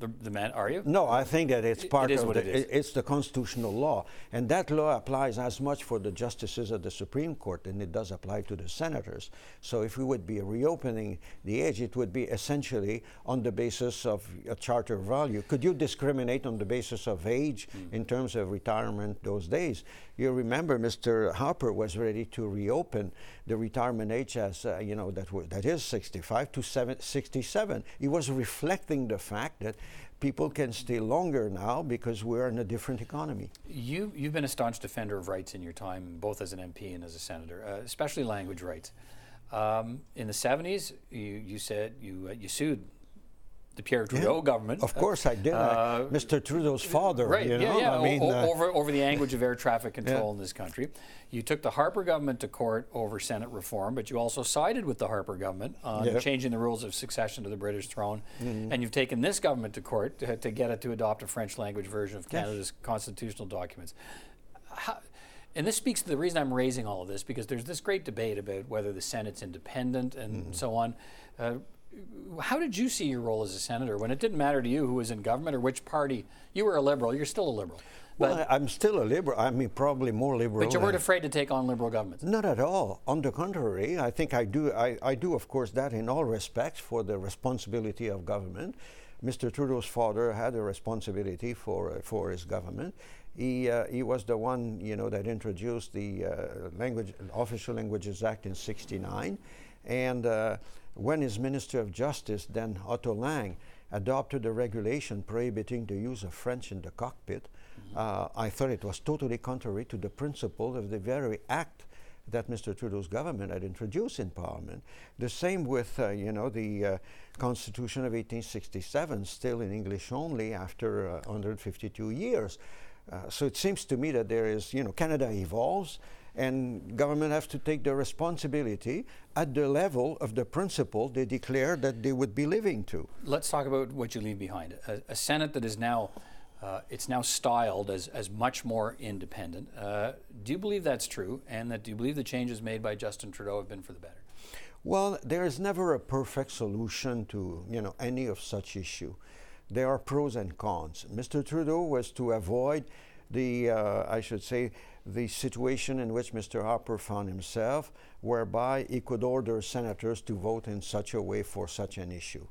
the the man, are you? No, I think that it's part it is of what the, it it's the constitutional law, and that law applies as much for the justices of the Supreme Court than it does apply to the senators. So, if we would be reopening the age, it would be essentially on the basis of a charter value. Could you discriminate on the basis of age Hmm. in terms of retirement those days? You remember, Mr. Harper was ready to reopen the retirement age as uh, you know that wa- that is 65 to seven, 67. He was reflecting the fact that people can stay longer now because we're in a different economy. You you've been a staunch defender of rights in your time, both as an MP and as a senator, uh, especially language rights. Um, in the 70s, you, you said you uh, you sued the Pierre Trudeau Yeah, government. Of course I did. I- Mr. Trudeau's father, Right, you know? yeah, yeah. I mean, o- uh, over, over the language of air traffic [laughs] control in this country. You took the Harper government to court over Senate reform, but you also sided with the Harper government on Yeah. changing the rules of succession to the British throne. Mm-hmm. And you've taken this government to court to, to get it to adopt a French language version of Canada's constitutional documents. How, and this speaks to the reason I'm raising all of this because there's this great debate about whether the Senate's independent and Mm-hmm. so on. Uh, how did you see your role as a senator when it didn't matter to you who was in government or which party? You were a liberal. You're still a liberal, but well, I'm still a liberal. I mean, probably more liberal. but you weren't afraid to take on liberal governments. Not at all. On the contrary, I think I do. I, I do, of course, that in all respects for the responsibility of government. Mr. Trudeau's father had a responsibility for uh, for his government. He uh, he was the one, you know, that introduced the uh, language Official Languages Act in '69, and uh, when his Minister of Justice, then Otto Lang, adopted a regulation prohibiting the use of French in the cockpit, uh, I thought it was totally contrary to the principle of the very act that Mr. Trudeau's government had introduced in Parliament. The same with, uh, you know, the uh, Constitution of 1867, still in English only after uh, 152 years. Uh, so it seems to me that there is, you know, Canada evolves, and government have to take the responsibility at the level of the principle they declare that they would be living to. Let's talk about what you leave behind. A, a Senate that is now, uh, it's now styled as, as much more independent. Uh, do you believe that's true? And that do you believe the changes made by Justin Trudeau have been for the better? Well, there is never a perfect solution to you know any of such issue. There are pros and cons. Mr. Trudeau was to avoid the, uh, I should say, the situation in which Mr. Harper found himself, whereby he could order senators to vote in such a way for such an issue.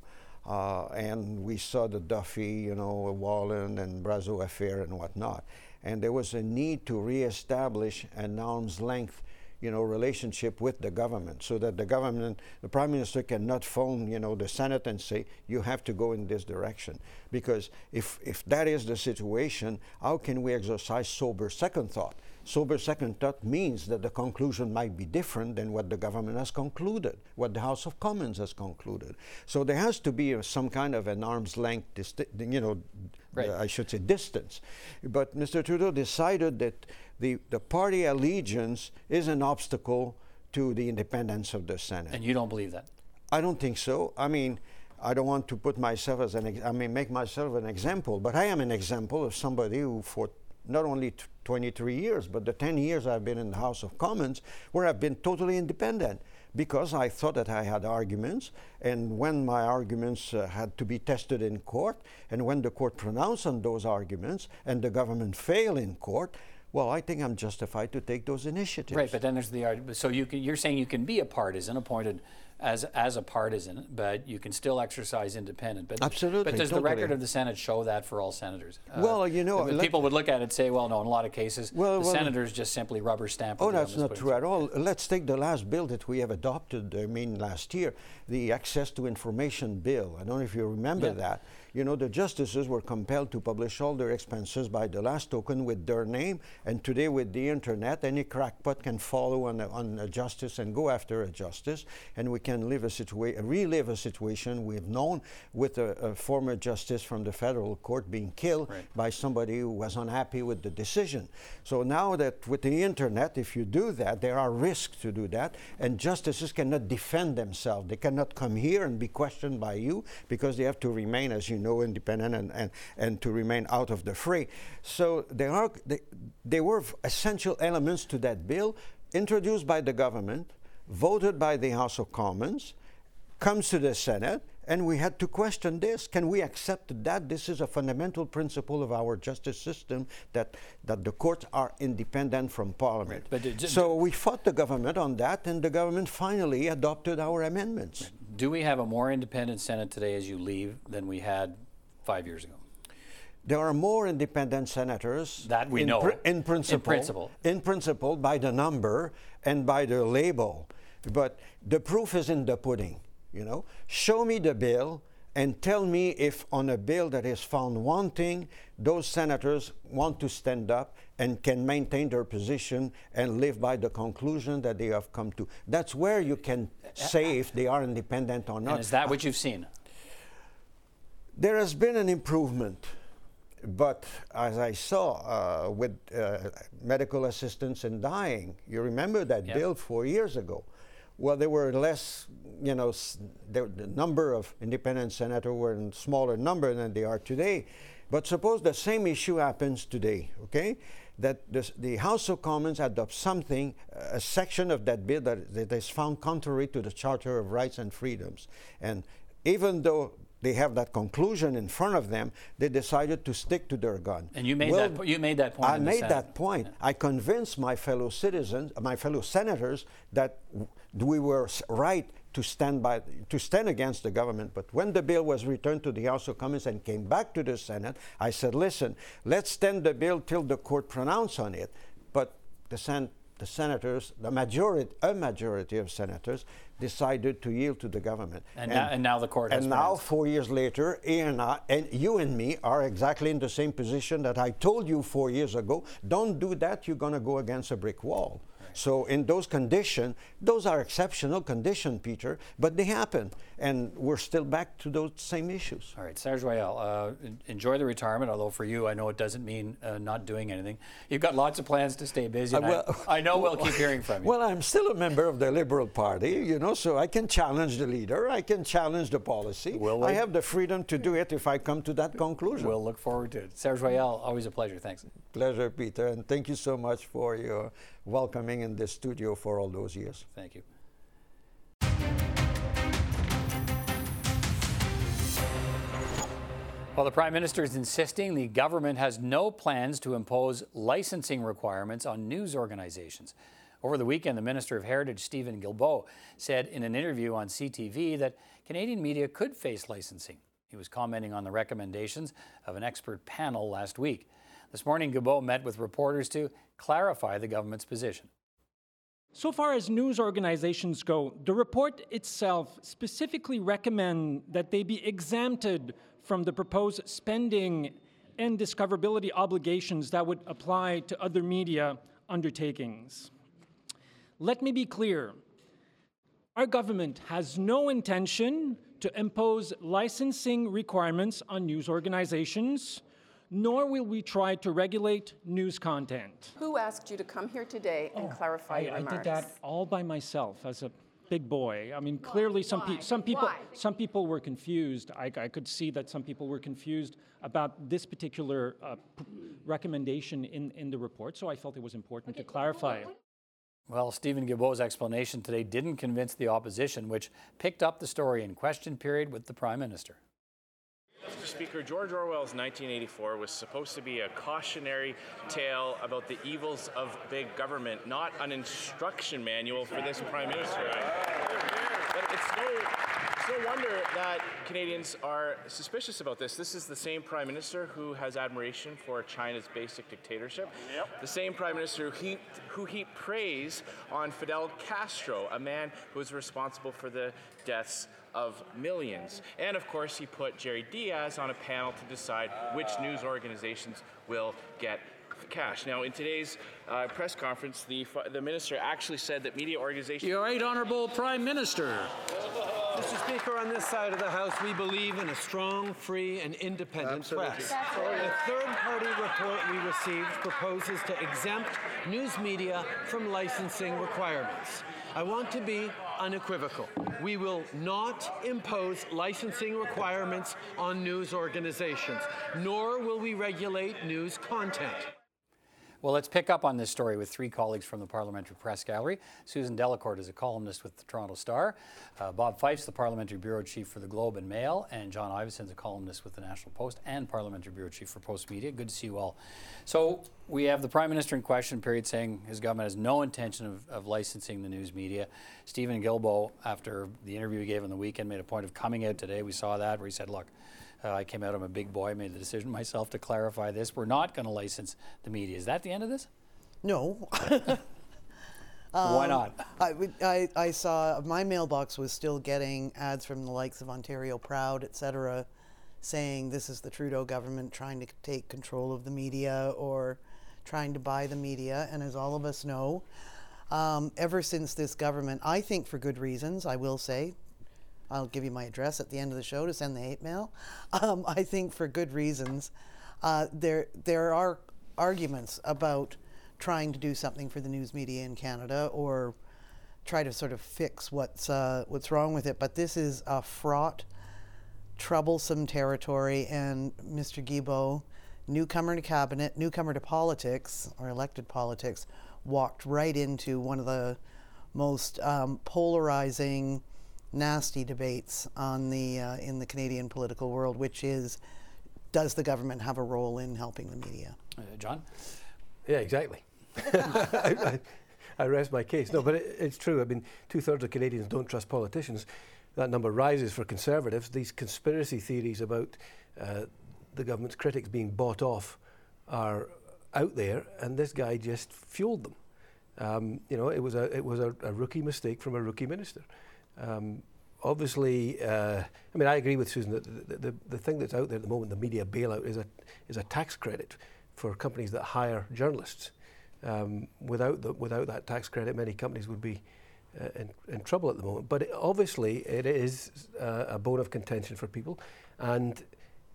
Uh, and we saw the Duffy, you know, Wallin and Brazeau affair and whatnot. And there was a need to reestablish an arm's length you know, relationship with the government so that the government, the prime minister cannot phone, you know, the Senate and say, you have to go in this direction. Because if, if that is the situation, how can we exercise sober second thought? Sober second thought means that the conclusion might be different than what the government has concluded, what the House of Commons has concluded. So there has to be some kind of an arm's length, you know, Right. I should say distance. But Mr. Trudeau decided that the, the party allegiance is an obstacle to the independence of the Senate. And you don't believe that? I don't think so. I mean, I don't want to put myself as an, ex- I mean, make myself an example, but I am an example of somebody who, for not only t- 23 years, but the 10 years I've been in the House of Commons, where I've been totally independent because I thought that I had arguments, and when my arguments uh, had to be tested in court, and when the court pronounced on those arguments, and the government failed in court, well, I think I'm justified to take those initiatives. Right, but then there's the argument. So you can, you're saying you can be a partisan, appointed as as a partisan, but you can still exercise independent. But Absolutely, But does the record of the Senate show that for all senators? Uh, Well, you know, people would look at it and say, well, no, in a lot of cases, Well, the well- senators just simply rubber stamp. Oh, that's not true at all. Let's take the last bill that we have adopted, I mean, last year, the Access to Information Bill. I don't know if you remember Yeah. that. You know, the justices were compelled to publish all their expenses by the last token with their name, and today with the internet, any crackpot can follow on a, on a justice and go after a justice, and we can live a situa- relive a situation we've known with a, a former justice from the federal court being killed Right. by somebody who was unhappy with the decision. So now that with the internet, if you do that, there are risks to do that, and justices cannot defend themselves. They cannot come here and be questioned by you because they have to remain, as you know, independent and, and, and to remain out of the fray. So there are they, there were essential elements to that bill introduced by the government, voted by the House of Commons, comes to the Senate, and we had to question this. Can we accept that this is a fundamental principle of our justice system that, that the courts are independent from Parliament? Right, but it just- so we fought the government on that, and the government finally adopted our amendments. Do we have a more independent Senate today as you leave than we had five years ago? There are more independent senators That we in, know. in principle, in principle. in principle, by the number and by the label. But the proof is in the pudding. You know, show me the bill and tell me if on a bill that is found wanting, those senators want to stand up and can maintain their position and live by the conclusion that they have come to. That's where you can say if they are independent or not. And is that what you've seen? There has been an improvement, but as I saw uh, with uh, medical assistance in dying, you remember that Yep. bill four years ago. Well, there were less, you know, s- the, the number of independent senators were in smaller number than they are today. But suppose the same issue happens today, okay? That the, the House of Commons adopts something, a section of that bill that, that is found contrary to the Charter of Rights and Freedoms. And even though they have that conclusion in front of them, they decided to stick to their gun. And you made Well, that po- you made that point I made that point. I convinced my fellow citizens, my fellow senators, that w- we were right to stand by, to stand against the government. But when the bill was returned to the House of Commons and came back to the Senate, I said, "Listen, let's stand the bill till the court pronounce on it." But the sen- the senators, the majority, a majority of senators, decided to yield to the government. And now- and now the court has And now, pronounced. four years later, and, I, and you and me are exactly in the same position that I told you four years ago. Don't do that, you're going to go against a brick wall. So, in those conditions, those are exceptional conditions, Peter, but they happen. And we're still back to those same issues. All right, Serge Joyal, uh, enjoy the retirement, although for you, I know it doesn't mean uh, not doing anything. You've got lots of plans to stay busy. I- well- I, know we'll keep [laughs] hearing from you. Well, I'm still a member of the Liberal Party, you know, so I can challenge the leader, I can challenge the policy. Will I have the freedom to do it if I come to that conclusion. we'll look forward to it. Serge Joyal, always a pleasure. Thanks. Pleasure, Peter, and thank you so much for your welcoming in this studio for all those years. Thank you. Well, the Prime Minister is insisting the government has no plans to impose licensing requirements on news organizations. Over the weekend, the Minister of Heritage, Stephen Guilbeault, said in an interview on CTV that Canadian media could face licensing. He was commenting on the recommendations of an expert panel last week. This morning, Guilbeault met with reporters to clarify the government's position. So far as news organizations go, the report itself specifically recommend that they be exempted from the proposed spending and discoverability obligations that would apply to other media undertakings. Let me be clear. Our government has no intention to impose licensing requirements on news organizations, nor will we try to regulate news content. Who asked you to come here today and clarify I, your I remarks? did that all by myself as a big boy. I mean, clearly some, pe- some people Why? some people were confused. I, I could see that some people were confused about this particular uh, p- recommendation in, in the report. So I felt it was important to clarify. Well, Stephen Guilbeault's explanation today didn't convince the opposition, which picked up the story in question period with the Prime Minister. Mr. Speaker, George Orwell's 1984 was supposed to be a cautionary tale about the evils of big government, not an instruction manual for this Prime Minister. But it's no, no wonder that Canadians are suspicious about this. This is the same Prime Minister who has admiration for China's basic dictatorship. The same Prime Minister who heaped, who heaped praise on Fidel Castro, a man who was responsible for the deaths of millions. And of course, he put Jerry Dias on a panel to decide which news organizations will get cash. Now, in today's uh, press conference, the, the minister actually said that media organizations. Your right honourable Prime Minister. Mr. Speaker, on this side of the House, we believe in a strong, free, and independent press. The third-party report we received proposes to exempt news media from licensing requirements. I want to be unequivocal. We will not impose licensing requirements on news organizations, nor will we regulate news content. Well, let's pick up on this story with three colleagues from the Parliamentary Press Gallery. Susan Delacourt is a columnist with the Toronto Star. Uh, Bob Fife's the Parliamentary Bureau Chief for the Globe and Mail. And John Ivison's a columnist with the National Post and Parliamentary Bureau Chief for Post Media. Good to see you all. So we have the Prime Minister in question period saying his government has no intention of, of licensing the news media. Stephen Guilbeault, after the interview he gave on the weekend, made a point of coming out today. We saw that where he said, look, uh, I came out, I'm a big boy, I made the decision myself to clarify this. We're not going to license the media. Is that the end of this? No. [laughs] Why Um, not? I, I, I saw my mailbox was still getting ads from the likes of Ontario Proud, et cetera, saying this is the Trudeau government trying to take control of the media or trying to buy the media. And as all of us know, um, ever since this government, I think for good reasons, I will say, I'll give you my address at the end of the show to send the hate mail. [laughs] Um, I think for good reasons. Uh, there, there are arguments about trying to do something for the news media in Canada or try to sort of fix what's uh, what's wrong with it. But this is a fraught, troublesome territory, and Mr. Guilbeault, newcomer to cabinet, newcomer to politics or elected politics, walked right into one of the most um, polarizing, nasty debates on the uh, in the Canadian political world, which is, does the government have a role in helping the media? Uh, John. Yeah, exactly. [laughs] I, I, I, rest my case. No, but it, it's true. I mean, two thirds of Canadians don't trust politicians. That number rises for conservatives. These conspiracy theories about uh, the government's critics being bought off are out there, and this guy just fueled them. Um, you know, it was a it was a, a, rookie mistake from a rookie minister. Um, obviously, uh, I mean, I agree with Susan that the, the, the, thing that's out there at the moment, the media bailout, is a is a tax credit for companies that hire journalists. Um, without the, without that tax credit, many companies would be uh, in, in, trouble at the moment. But it, obviously, it is uh, a bone of contention for people, and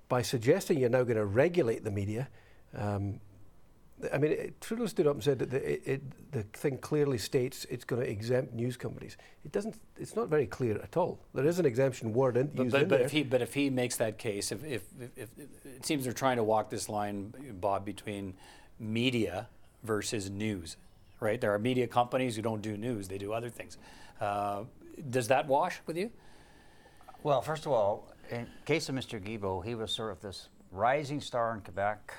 by suggesting you're now going to regulate the media, um, I mean, it, Trudeau stood up and said that the, it, the thing clearly states it's going to exempt news companies. It doesn't. It's not very clear at all. There is an exemption word in, but, used but, in but there. If he, but if he makes that case, if, if, if, if, it seems they're trying to walk this line, Bob, between media versus news, right? There are media companies who don't do news; they do other things. Uh, does that wash with you? Well, first of all, in case of Mr. Guilbeault, he was sort of this rising star in Quebec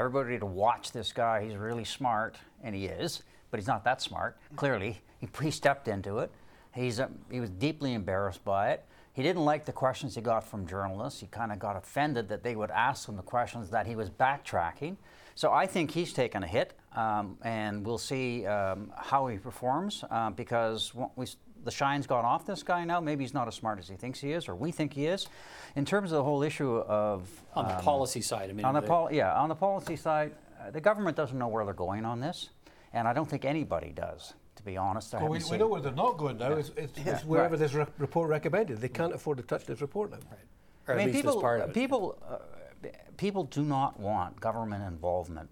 everybody to watch this guy. He's really smart, and he is, but he's not that smart. Clearly, he, he stepped into it. He's uh, he was deeply embarrassed by it. He didn't like the questions he got from journalists. He kind of got offended that they would ask him the questions that he was backtracking. So I think he's taken a hit, um, and we'll see um, how he performs uh, because we the shine's gone off this guy now. Maybe he's not as smart as he thinks he is, or we think he is. In terms of the whole issue of on the um, policy side, I mean, on the pol- yeah, on the policy side, uh, the government doesn't know where they're going on this, and I don't think anybody does. To be honest, well, we, we, know where they're not going now. Yeah. It's, it's, yeah. it's, wherever right. this re- report recommended. They can't afford to touch this report now. Right. Or I mean, people, people, uh, people do not want government involvement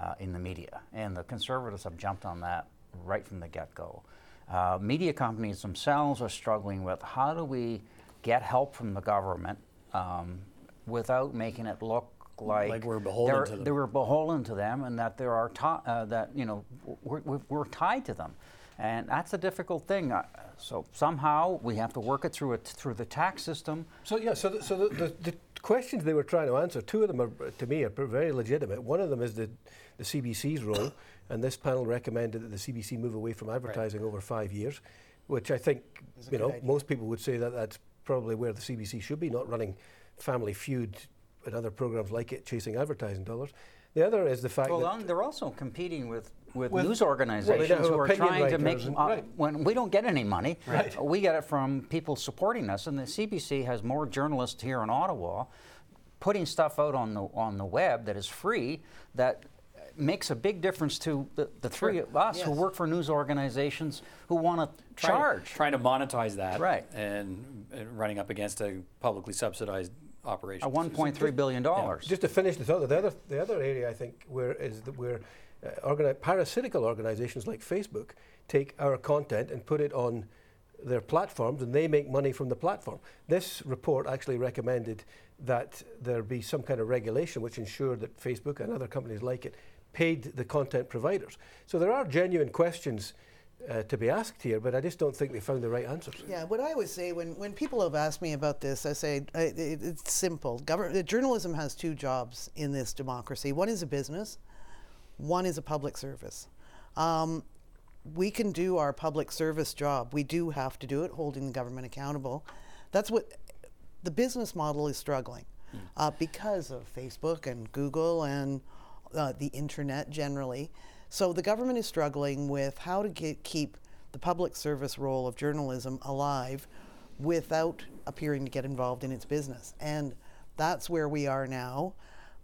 uh, in the media, and the conservatives have jumped on that right from the get-go. Uh, media companies themselves are struggling with how do we get help from the government um, without making it look like, like we're beholden to them. They were beholden to them, and that there are uh, that you know we're, we're, tied to them, and that's a difficult thing. Uh, so somehow we have to work it through it through the tax system. So yeah, so the, so the, the, the questions they were trying to answer, two of them are to me are very legitimate. One of them is the the CBC's role. And this panel recommended that the CBC move away from advertising right. over five years, which I think you know idea. most people would say that that's probably where the CBC should be, not running Family Feud and other programs like it, chasing advertising dollars. The other is the fact well, that they're also competing with, with, with news organizations well, who are trying to make uh, right. when we don't get any money, right. we get it from people supporting us, and the CBC has more journalists here in Ottawa putting stuff out on the on the web that is free that makes a big difference to the, the three of us yes. who work for news organizations who want to charge. Trying to monetize that. Right. And, and, running up against a publicly subsidized operation. A $1.3 billion. dollars. Yeah. Just to finish the thought, the other, the other area I think where is that where uh, organi- parasitical organizations like Facebook take our content and put it on their platforms and they make money from the platform. This report actually recommended that there be some kind of regulation which ensured that Facebook and other companies like it paid the content providers. So there are genuine questions uh, to be asked here, but I just don't think they found the right answers. Yeah, what I always say when, when people have asked me about this, I say uh, it, it's simple. Government, journalism has two jobs in this democracy. One is a business, one is a public service. Um, we can do our public service job. We do have to do it, holding the government accountable. That's what the business model is struggling mm. uh, because of Facebook and Google and uh, the internet generally. So the government is struggling with how to get, keep the public service role of journalism alive without appearing to get involved in its business. And that's where we are now.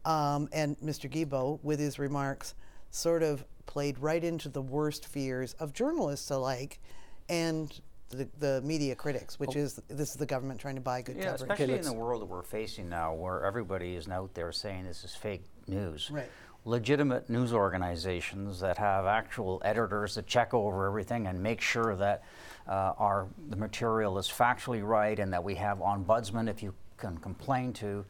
Um, and Mr. Guilbeault, with his remarks, sort of played right into the worst fears of journalists alike and the, the media critics, which is this is the government trying to buy good Yeah, coverage. especially in the world that we're facing now, where everybody is out there saying this is fake news. Right. Legitimate news organizations that have actual editors that check over everything and make sure that uh, our the material is factually right and that we have ombudsman if you can complain to.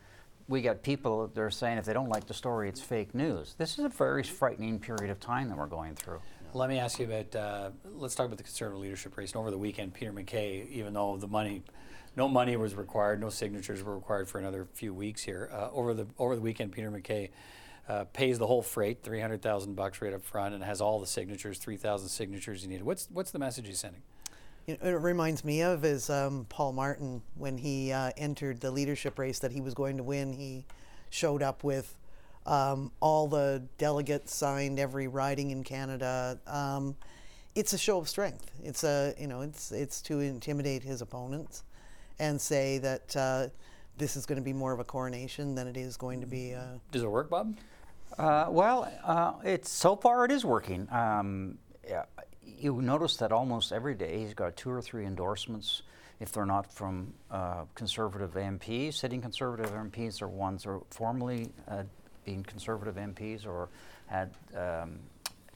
We got people that are saying if they don't like the story, it's fake news. This is a very frightening period of time that we're going through. Let me ask you about. Uh, let's talk about the Conservative leadership race. And over the weekend, Peter MacKay, even though the money, no money was required, no signatures were required for another few weeks here. Uh, over the over the weekend, Peter MacKay uh, pays the whole freight, three hundred thousand bucks right up front, and has all the signatures, three thousand signatures you needed. What's what's the message he's sending? It reminds me of is um, Paul Martin when he uh, entered the leadership race that he was going to win. He showed up with um, all the delegates signed every riding in Canada. Um, it's a show of strength. It's a you know it's it's to intimidate his opponents and say that uh, this is going to be more of a coronation than it is going to be. A Does it work, Bob? Uh, well, uh, it's so far it is working. Um, yeah, you notice that almost every day he's got two or three endorsements. If they're not from uh, conservative MPs, sitting conservative MPs, or ones who are formerly uh, being conservative MPs or had, um,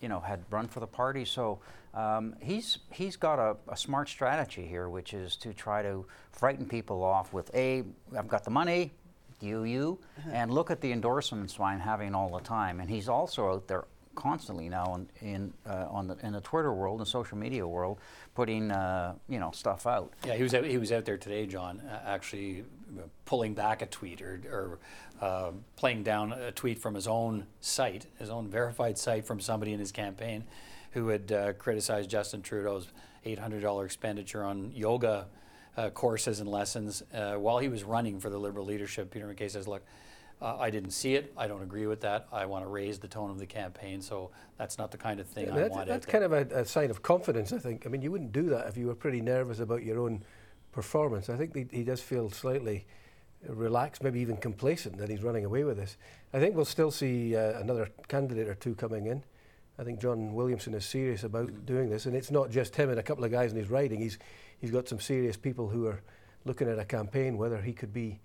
you know, had run for the party. So um, he's he's got a, a, smart strategy here, which is to try to frighten people off with a, I've got the money, you you, and look at the endorsements I'm having all the time. And he's also out there constantly now in, in uh, on the in the Twitter world and social media world, putting uh, you know stuff out. Yeah, he was out, he was out there today, John, uh, actually pulling back a tweet or, or uh, playing down a tweet from his own site, his own verified site from somebody in his campaign, who had uh, criticized Justin Trudeau's $800 expenditure on yoga. Uh, courses and lessons while he was running for the Liberal leadership. Peter MacKay says, "Look, uh, I didn't see it. I don't agree with that. I want to raise the tone of the campaign. So that's not the kind of thing yeah, I that's, want. That's kind of a, a, sign of confidence, I think. I mean, you wouldn't do that if you were pretty nervous about your own performance. I think he, he does feel slightly relaxed, maybe even complacent that he's running away with this. I think we'll still see uh, another candidate or two coming in. I think John Williamson is serious about mm. doing this, and it's not just him and a couple of guys in his riding. He's he's got some serious people who are looking at a campaign whether he could be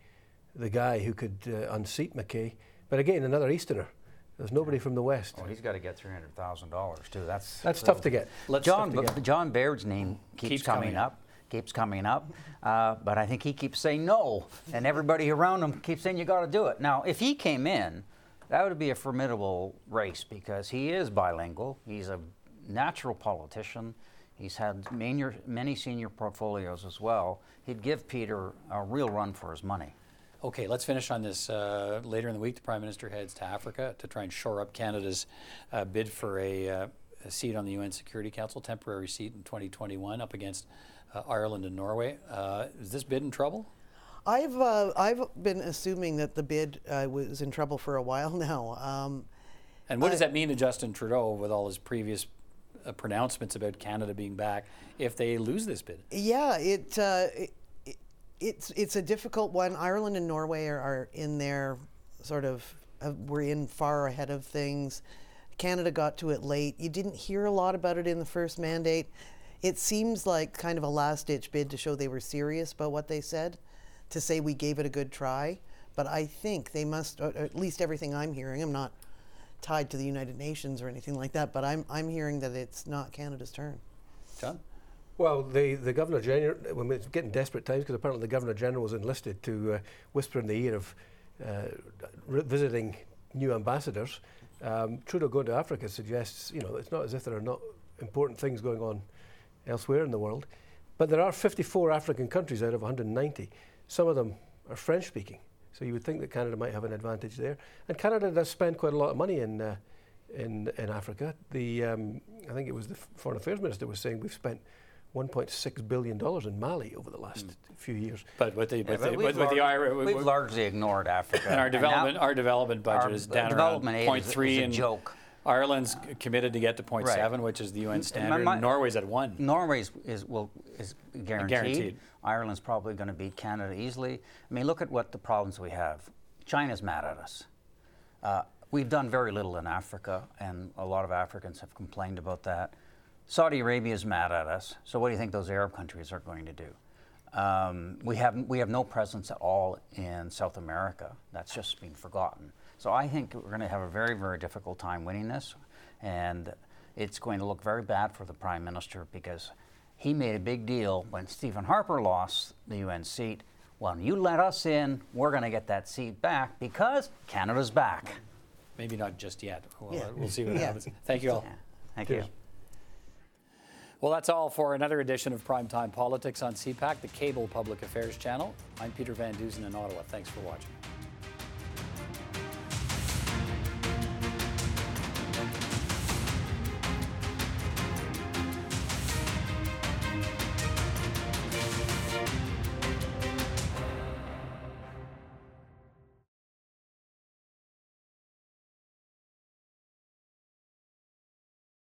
the guy who could uh, unseat MacKay. But again, another Easterner. There's nobody from the West. Well, he's got to get three hundred thousand dollars too. That's that's tough to get. John to get. John Baird's name keeps, keeps coming, coming up, keeps coming up, uh, but I think he keeps saying no, and everybody around him keeps saying you got to do it. Now, if he came in, that would be a formidable race because he is bilingual. He's a natural politician. He's had many, many senior portfolios as well. He'd give Peter a real run for his money. Okay, let's finish on this. Uh, later in the week, the Prime Minister heads to Africa to try and shore up Canada's uh, bid for a, uh, a, seat on the UN Security Council, temporary seat in 2021, up against uh, Ireland and Norway. Uh, is this bid in trouble? I've uh, I've been assuming that the bid was in trouble for a while [laughs] now. Um, and what does that mean to Justin Trudeau with all his previous pronouncements about Canada being back if they lose this bid? Yeah, it, it it's it's a difficult one. Ireland and Norway are, are in there, sort of. Uh, we're in far ahead of things. Canada got to it late. You didn't hear a lot about it in the first mandate. It seems like kind of a last ditch bid to show they were serious about what they said, to say we gave it a good try. But I think they must, at least everything I'm hearing, I'm not tied to the United Nations or anything like that, but I'm, I'm hearing that it's not Canada's turn. John? Well, the, the Governor General, when it's getting desperate times, because apparently the Governor General was enlisted to uh, whisper in the ear of uh, visiting new ambassadors. Um, Trudeau going to Africa suggests, you know, it's not as if there are not important things going on elsewhere in the world. But there are 54 African countries out of 190. Some of them are French speaking. So you would think that Canada might have an advantage there. And Canada does spend quite a lot of money in, uh, in, in Africa. The, um, I think it was the Foreign Affairs Minister was saying we've spent 1.6 billion dollars in Mali over the last mm. few years. But with the, yeah, with but the, we've, with the Irish, we've largely ignored Africa. [laughs] And our development, and our development budget our is down around 0.3 and joke. Ireland's committed to get to 0.7, right. which is the UN standard. My, my, Norway's at one. Norway's is will is guaranteed. guaranteed. Ireland's probably going to beat Canada easily. I mean, look at what the problems we have. China's mad at us. Uh, we've done very little in Africa, and a lot of Africans have complained about that Saudi Arabia is mad at us. So what do you think those Arab countries are going to do? Um, we have we have no presence at all in South America. That's just been forgotten. So I think we're going to have a very very difficult time winning this, and it's going to look very bad for the prime minister because he made a big deal when Stephen Harper lost the UN seat. Well, you let us in, we're going to get that seat back because Canada's back. Maybe not just yet. We'll, Yeah. we'll see what [laughs] Yeah. happens. Thank you all. Thank Cheers. you. Well, that's all for another edition of Primetime Politics on CPAC, the cable public affairs channel. I'm Peter Van Dusen in Ottawa. Thanks for watching.